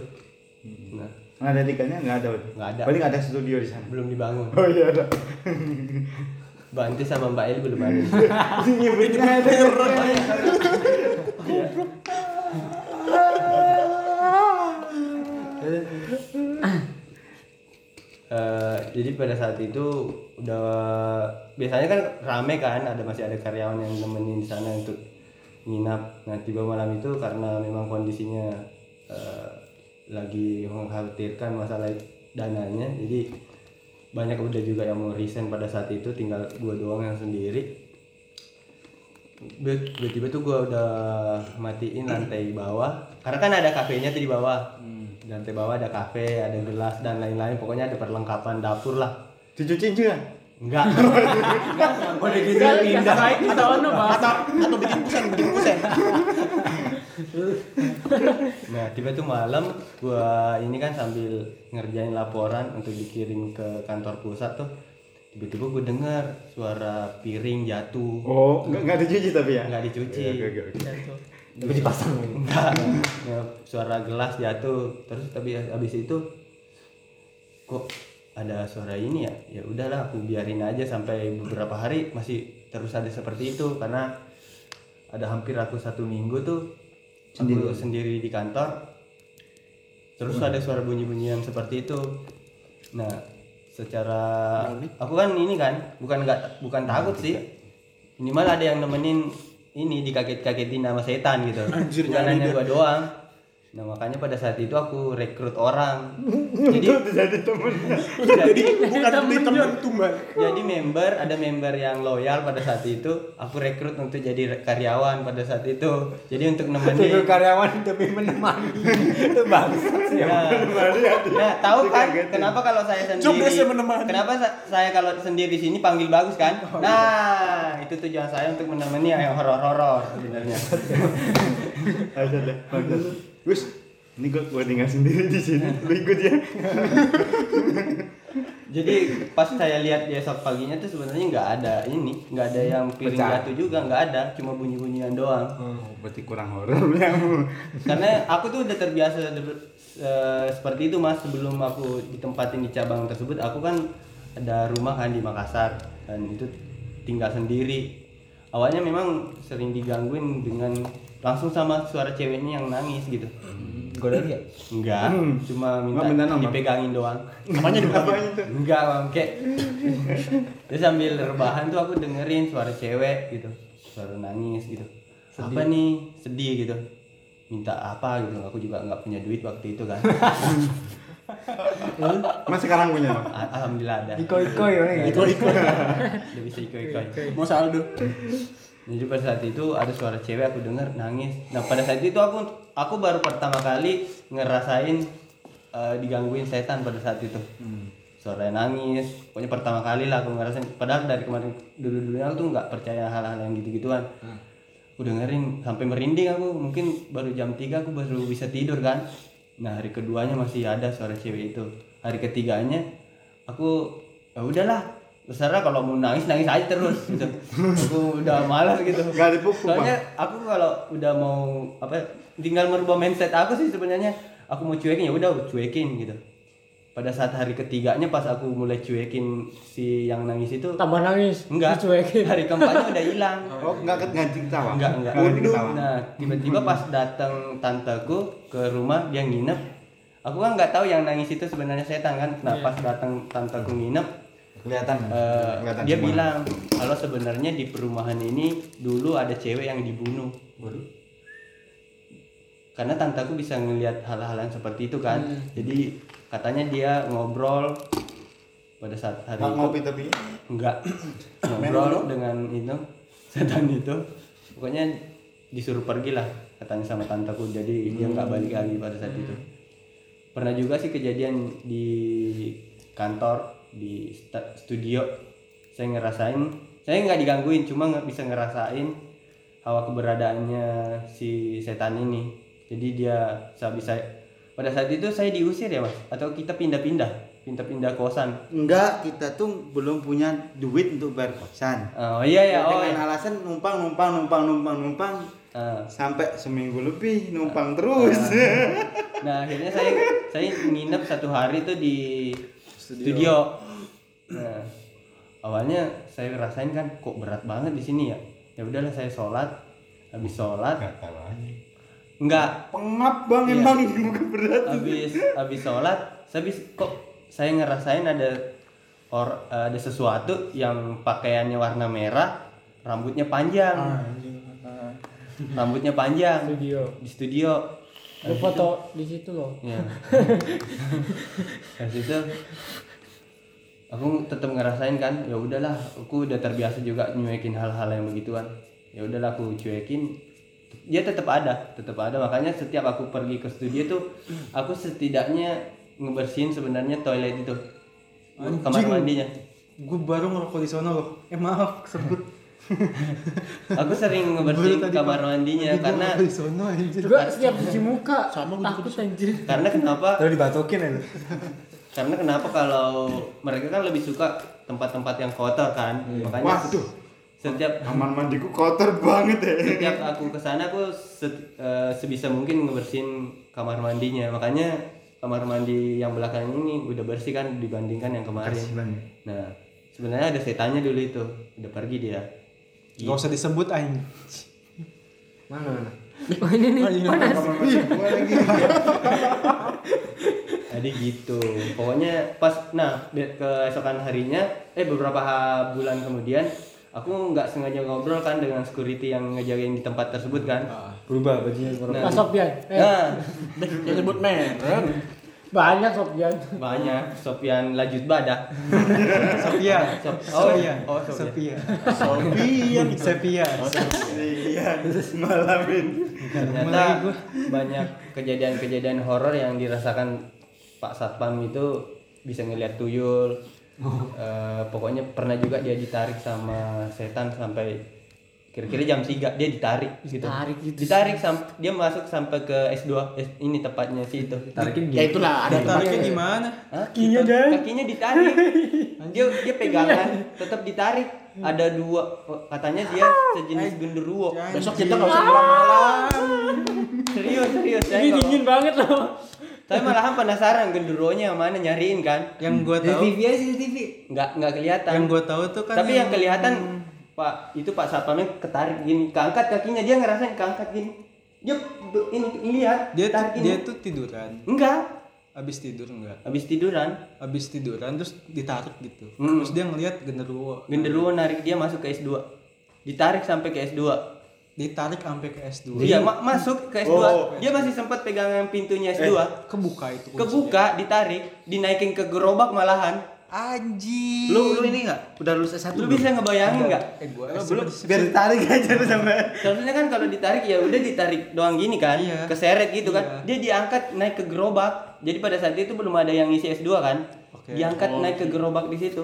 Nah Nggak ada tiketnya nggak ada. Nggak ada. Nggak ada studio di sana. belum dibangun. Oh iya ada. Banti sama Mbak Eli belum ada. Nyebutnya ada. Eh, jadi pada saat itu udah biasanya kan rame kan ada masih ada karyawan yang nemenin di sana untuk nginap. Nah tiba malam itu karena memang kondisinya eh, lagi mengkhawatirkan masalah dananya jadi banyak udah juga yang mau resign pada saat itu tinggal gua doang yang sendiri tiba-tiba tuh gua udah matiin lantai bawah. Karena kan ada kafenya tuh di bawah. Di lantai bawah ada kafe ada gelas dan lain-lain. Pokoknya ada perlengkapan dapur lah. Dicuciin juga. enggak. Udah gitu pindah. atau atau atau bikin kusen bikin kusen nah tiba tuh malam gua ini kan sambil ngerjain laporan untuk dikirim ke kantor pusat tuh tiba-tiba gue dengar suara piring jatuh. Oh, nggak nggak dicuci tapi ya? nggak dicuci. Oke, oke, oke. Tapi dipasang. enggak ya, suara gelas jatuh. Terus tapi habis itu kok ada suara ini ya? Ya udahlah aku biarin aja sampai beberapa hari masih terus ada seperti itu. Karena ada hampir aku satu minggu tuh aku sendiri di kantor. Terus ada suara bunyi-bunyian seperti itu. Nah secara aku kan ini kan bukan nggak bukan takut sih. minimal ada yang nemenin ini dikaget-kagetin sama setan gitu. Anjir, bukan hanya gua doang nah makanya pada saat itu aku rekrut orang jadi Jadi temen. jadi bukan beli temen tumbal jadi member ada member yang loyal pada saat itu aku rekrut untuk jadi karyawan pada saat itu jadi untuk nemenin karyawan tapi menemani. Itu sih. Nah, nah, tahu kan kenapa kalau saya sendiri kenapa sa- saya kalau sendiri di sini panggil bagus kan? Nah, itu tujuan saya untuk menemani yang horor-horor sebenarnya. Ada deh. Bagus. Gus, ini gua gua tinggal sendiri di sini. Lu ikut ya. Jadi pas saya lihat di esok paginya tuh sebenarnya nggak ada ini, nggak ada yang piring Pecah. jatuh juga, nggak ada, cuma bunyi-bunyian doang. Oh, berarti kurang horornya. Karena aku tuh udah terbiasa eh, seperti itu mas sebelum aku ditempatin di cabang tersebut, aku kan ada rumah kan di Makassar dan itu tinggal sendiri. Awalnya memang sering digangguin dengan langsung sama suara ceweknya yang nangis gitu. Goda dia. Enggak, cuma minta, Nggak minta nomor. dipegangin doang. namanya di Apanya tuh? Enggak bangke. Terus sambil rebahan tuh aku dengerin suara cewek gitu, suara nangis gitu. Apa nih sedih gitu. Minta apa gitu. Aku juga nggak punya duit waktu itu kan. Mas sekarang punya. Bang? Al- Alhamdulillah ada. Iko-iko ya. orang ya? Iko Iko Udah bisa ikoi-ikoi. mau saldo Jadi pada saat itu ada suara cewek aku denger nangis. Nah pada saat itu aku aku baru pertama kali ngerasain eh, digangguin setan pada saat itu. Suara nangis. Pokoknya pertama kali lah aku ngerasain. Padahal dari kemarin dulu dulunya aku tuh nggak percaya hal-hal yang gitu-gituan. Aku dengerin sampai merinding aku. Mungkin baru jam 3 aku baru bisa tidur kan. Nah hari keduanya masih ada suara cewek itu. Hari ketiganya aku ya udahlah terserah kalau mau nangis nangis aja terus gitu. aku udah malas gitu. Nggak dipupuk, soalnya aku kalau udah mau apa tinggal merubah mindset aku sih sebenarnya. Aku mau cuekin ya udah cuekin gitu. Pada saat hari ketiganya pas aku mulai cuekin si yang nangis itu tambah nangis enggak. dicuekin. Hari keempatnya udah hilang. Oh, nggak ke ngaji ketawa. enggak enggak nah tiba-tiba pas datang tanteku ke rumah dia nginep. Aku kan nggak tahu yang nangis itu sebenarnya setan kan. Nah pas datang tanteku nginep Kelihatan. Kelihatan dia semua. bilang kalau sebenarnya di perumahan ini dulu ada cewek yang dibunuh. Karena tantaku bisa ngelihat hal-hal yang seperti itu kan. Jadi katanya dia ngobrol pada saat hari Nggak itu. ngopi tapi. enggak ngobrol dengan itu setan itu. Pokoknya disuruh pergi lah katanya sama tantaku. Jadi dia nggak balik lagi pada saat itu. Pernah juga sih kejadian di kantor di studio saya ngerasain saya nggak digangguin cuma nggak bisa ngerasain hawa keberadaannya si setan ini jadi dia saya pada saat itu saya diusir ya mas atau kita pindah-pindah pindah-pindah kosan Enggak, kita tuh belum punya duit untuk bayar kosan. oh iya ya oh Dengan iya. alasan numpang, numpang, numpang, numpang, numpang Ah. sampai seminggu lebih numpang terus. Nah akhirnya saya saya nginep satu hari tuh di studio. Nah awalnya saya rasain kan kok berat banget di sini ya. Ya udahlah saya sholat, habis sholat enggak Pengap bang Iya. emang bukan berat. habis habis sholat saya habis kok saya ngerasain ada or ada sesuatu yang pakaiannya warna merah rambutnya panjang rambutnya panjang Studio. di studio Lu foto di situ loh. Ya. Dari situ aku tetap ngerasain kan, ya udahlah, aku udah terbiasa juga nyuekin hal-hal yang begituan. Ya udahlah aku cuekin. Dia tetap ada, tetap ada. Makanya setiap aku pergi ke studio tuh, aku setidaknya ngebersihin sebenarnya toilet itu. Kamar Anjing. mandinya. Gue baru ngerokok di sana loh. Eh maaf, sebut. Aku sering ngebersihin kamar mandinya karena di sana anjir. Gua setiap cuci muka Sama gua takut anjir. karena kenapa? Terus dibatokin aja. Karena kenapa kalau mereka kan lebih suka tempat-tempat yang kotor kan, makanya Waduh. setiap Kamar mandiku kotor banget ya. setiap aku ke sana aku se- eh, sebisa mungkin ngebersihin kamar mandinya, makanya kamar mandi yang belakang ini udah bersih kan dibandingkan yang kemarin. Nah sebenarnya ada setannya dulu itu, udah pergi dia. Gak usah disebut anjing. Mana mana? Oh ini nih panas. Jadi gitu. Pokoknya pas nah keesokan harinya eh beberapa bulan kemudian aku nggak sengaja ngobrol kan dengan security yang ngejagain di tempat tersebut kan. Berubah bajunya berubah. Nah, Pak Sofyan. Eh, nah Yang sebut merek. banyak Sofyan. banyak Sofian Lajut Badak. Sofian. Oh, Sofian. oh, Sofian. Sofian. Sofian. Iya, malam ini. Ternyata banyak kejadian-kejadian horor yang dirasakan Pak Satpam itu bisa ngelihat tuyul. Eh, pokoknya pernah juga dia ditarik sama setan sampai kira-kira jam 3 dia ditarik gitu. Ditarik gitu. Ditarik sam dia masuk sampai ke S2 S- ini tepatnya sih itu. Tarikin Ya itulah ada Tariknya gimana? Hah? kakinya ditarik dia dia pegangan tetap ditarik ada dua katanya dia sejenis genderuwo Besok kita nggak usah pulang malam. serius serius saya Ini dingin banget loh. Saya malahan penasaran genderuwonya yang mana nyariin kan Yang gue tahu, TV aja sih TV. nggak nggak kelihatan yang gue tahu tuh kan tapi yang kelihatan pak itu pak satpamnya ketarik gini keangkat kakinya dia ngerasain keangkat gini dia be- ini lihat dia tuh, dia tuh tiduran. enggak Abis tidur enggak? habis tiduran Abis tiduran terus ditarik gitu. Hmm. Terus dia ngeliat genderuwo. genderuwo narik dia masuk ke S2 ditarik sampai ke S2 Ditarik sampai ke S2. Iya, ma- masuk ke S2. Oh. Dia masih sempat pegangan pintunya S2. Kebuka itu. Kebuka, ditarik, dinaikin ke gerobak malahan. Anjing. Lu lu ini enggak? Udah lulus S1 Lu bisa ngebayangin nggak? Eh gua belum? Biar ditarik aja lu sampai. Seharusnya kan kalau ditarik ya udah ditarik doang gini kan, Iya. keseret gitu kan. Dia diangkat naik ke gerobak. Jadi pada saat itu belum ada yang ngisi S2 kan. Oke. Diangkat naik ke gerobak di situ.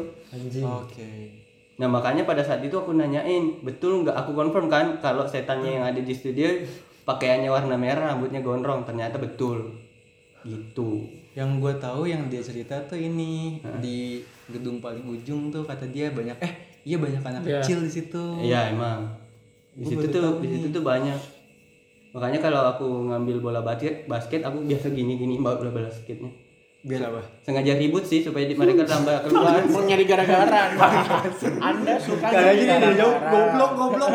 Oke. Nah makanya pada saat itu aku nanyain, betul nggak? Aku confirm kan kalau setannya yang ada di studio pakaiannya warna merah, rambutnya gondrong. Ternyata betul. Gitu. Yang gue tahu yang dia cerita tuh ini di gedung paling ujung tuh kata dia banyak eh iya banyak anak Iya. kecil di situ. Iya emang. Di situ tuh di situ tuh banyak. Makanya kalau aku ngambil bola basket, basket aku biasa gini-gini mbak bola basketnya. Biar apa? Sengaja ribut sih supaya di- mereka tambah keluar. Mau nyari gara-gara. Anda suka Kayak nyari gini dari jauh gara-gara. goblok goblok.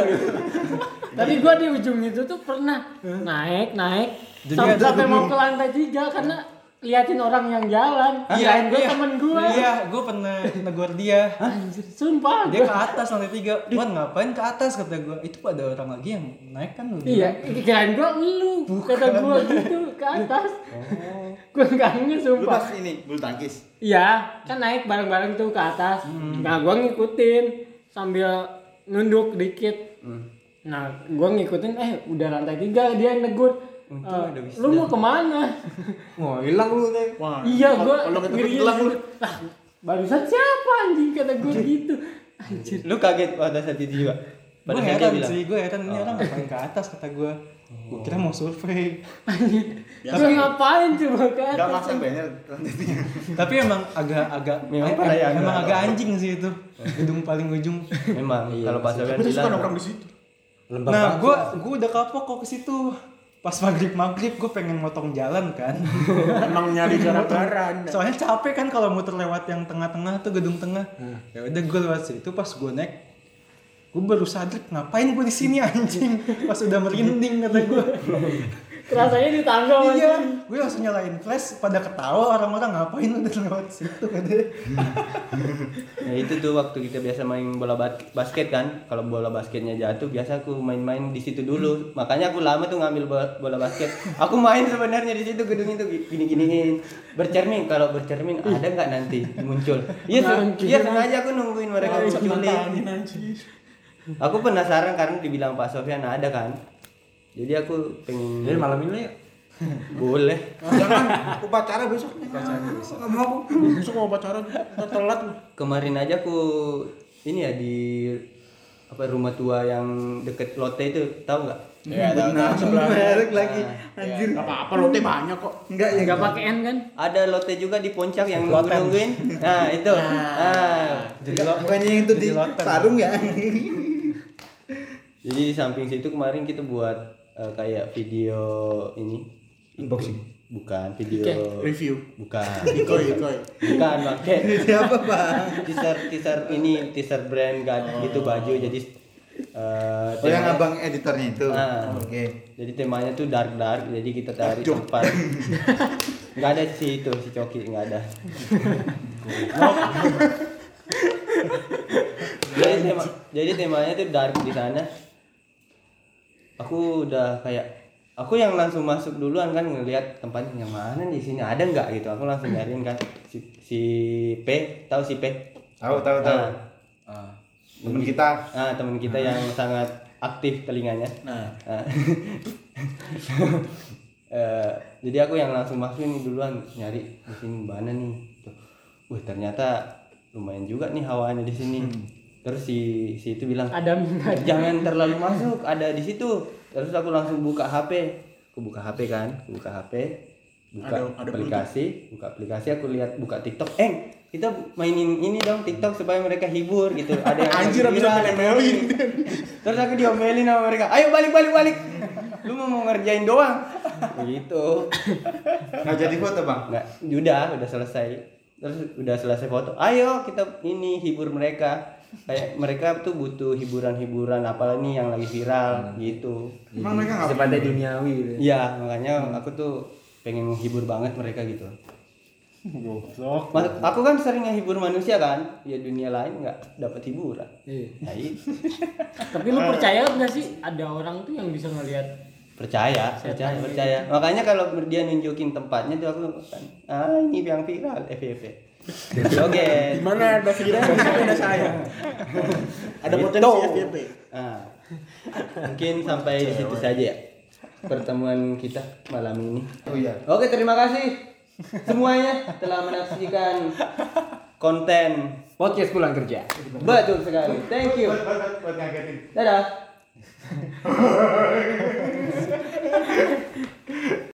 Tapi gua di ujung itu tuh pernah naik naik sampai mau ke lantai tiga karena liatin orang yang jalan. Kirain gua temen gua. Iya, gue pernah negor dia. Anjir, sumpah. Dia gua- ke atas lantai tiga. Wan ngapain ke atas kata gue. Itu ada orang lagi yang naik kan lu. Iya, kirain gua lu. Kata gua gitu ke atas. Gua enggak nge Lu sumpah. pas ini bulu tangkis. Iya, kan naik bareng-bareng tuh ke atas. Nah, gua ngikutin sambil nunduk dikit. Nah, gua ngikutin eh udah lantai tiga dia yang negur. Untung "Eh, ada wisda." lu mau ke mana? Wah, hilang lu nih. Wah, iya, gua kalau gelang lu. Lah, barusan siapa anjing kata gua gitu. Anjir. Lu kaget pada saat itu juga. gue dia heran bilang. sih gue heran ini orang ngapain ke atas kata gue gue kira mau survei Lu ngapain coba kan? Enggak masang banner lantai tapi emang agak agak Memang em- perayaan emang agak anjing sih itu gedung paling ujung Memang kalau Pak Sofian Tapi suka nongkrong di situ. Lembab nah gue gue udah kapok kok ke situ pas maghrib maghrib gue pengen motong jalan kan. Emang nyari gara-gara. soalnya capek kan kalau muter lewat yang tengah-tengah tuh gedung tengah. Ya udah gue lewat situ pas gue naik gue baru sadar ngapain gue di sini anjing? Pas udah merinding kata gue Kerasanya di tangga iya gue langsung nyalain flash pada ketawa orang-orang ngapain udah lewat situ katanya Ya itu tuh waktu kita biasa main bola bas- basket kan. Kalau bola basketnya jatuh biasa aku main-main di situ dulu. Makanya aku lama tuh ngambil bola, bola basket. Aku main sebenarnya di situ gedung itu gini-giniin. Bercermin kalau bercermin ada nggak nanti muncul. Iya iya sengaja aku nungguin mereka munculin. Aku penasaran karena dibilang Pak Sofyan ada kan. Jadi aku pengen Jadi malam ini yuk. boleh. Jangan upacara besok. Enggak mau. Besok mau upacara ntar telat. Kemarin aja aku ini ya di apa rumah tua yang deket Lotte itu tahu nggak? Ya, benar sebelah. Merek lagi. Anjir. Enggak apa-apa lote banyak kok. Enggak ya. Enggak pakai N kan? Ada lote juga di Puncak yang nunggu-nungguin. Nah, itu. Ah. Bukannya yang itu di sarung ya? Jadi di samping situ kemarin kita buat eh, kayak video ini Unboxing. bukan video Review. bukan Ikoy, ikoy. bukan pakai Siapa, Bang? teaser teaser ini teaser brand gak gitu baju jadi eh, Oh, yang abang editornya itu. Ah. Oke. jadi temanya tuh dark dark jadi kita cari tempat nggak ada si itu si coki nggak ada jadi tema jadi temanya tuh dark di sana aku udah kayak aku yang langsung masuk duluan kan ngelihat tempatnya yang mana di sini ada nggak gitu aku langsung nyariin kan si, si P tahu si P Tahu, tahu, tahu. Ah. Temen kita. ah teman kita yang sangat aktif telinganya Nah, Ah. Eh, jadi aku yang langsung masukin duluan nyari di sini mana nih. Tuh. Wih ternyata lumayan juga nih hawanya di sini. Terus si si itu bilang Ada minat. jangan terlalu masuk ada di situ. Terus aku langsung buka HP. Aku buka HP kan, aku buka HP, buka Ada- ada aplikasi, buka aplikasi aku lihat buka TikTok. Eh, kita mainin ini dong TikTok supaya mereka hibur gitu. Ada yang Anjir, habis viral, omelin-omelin. Terus aku diomelin sama mereka. Ayo balik balik balik. Lu mau mau ngerjain doang. Gitu. Nggak jadi foto, Bang. Nggak, udah, udah selesai. Terus udah selesai foto. Ayo kita ini hibur mereka. Kayak mereka tuh butuh hiburan-hiburan apalagi nih yang lagi viral gitu. Emang mereka nggak Sepantai duniawi gitu. Iya, makanya aku tuh pengen menghibur banget mereka gitu. Mas- aku kan sering ngehibur manusia kan, ya dunia lain nggak dapat hiburan. Iya. Nah, itu. Tapi lu percaya nggak sih ada orang tuh yang bisa ngelihat percaya percaya percaya makanya kalau dia nunjukin tempatnya tuh aku kan ah ini yang viral FVP oke Gimana ada sini ada saya. Ada Gitu. potensi FYP. Ah. mungkin sampai di situ saja ya pertemuan kita malam ini Oh iya. oke terima kasih semuanya telah menyaksikan konten Podcast pulang kerja. betul sekali thank you dadah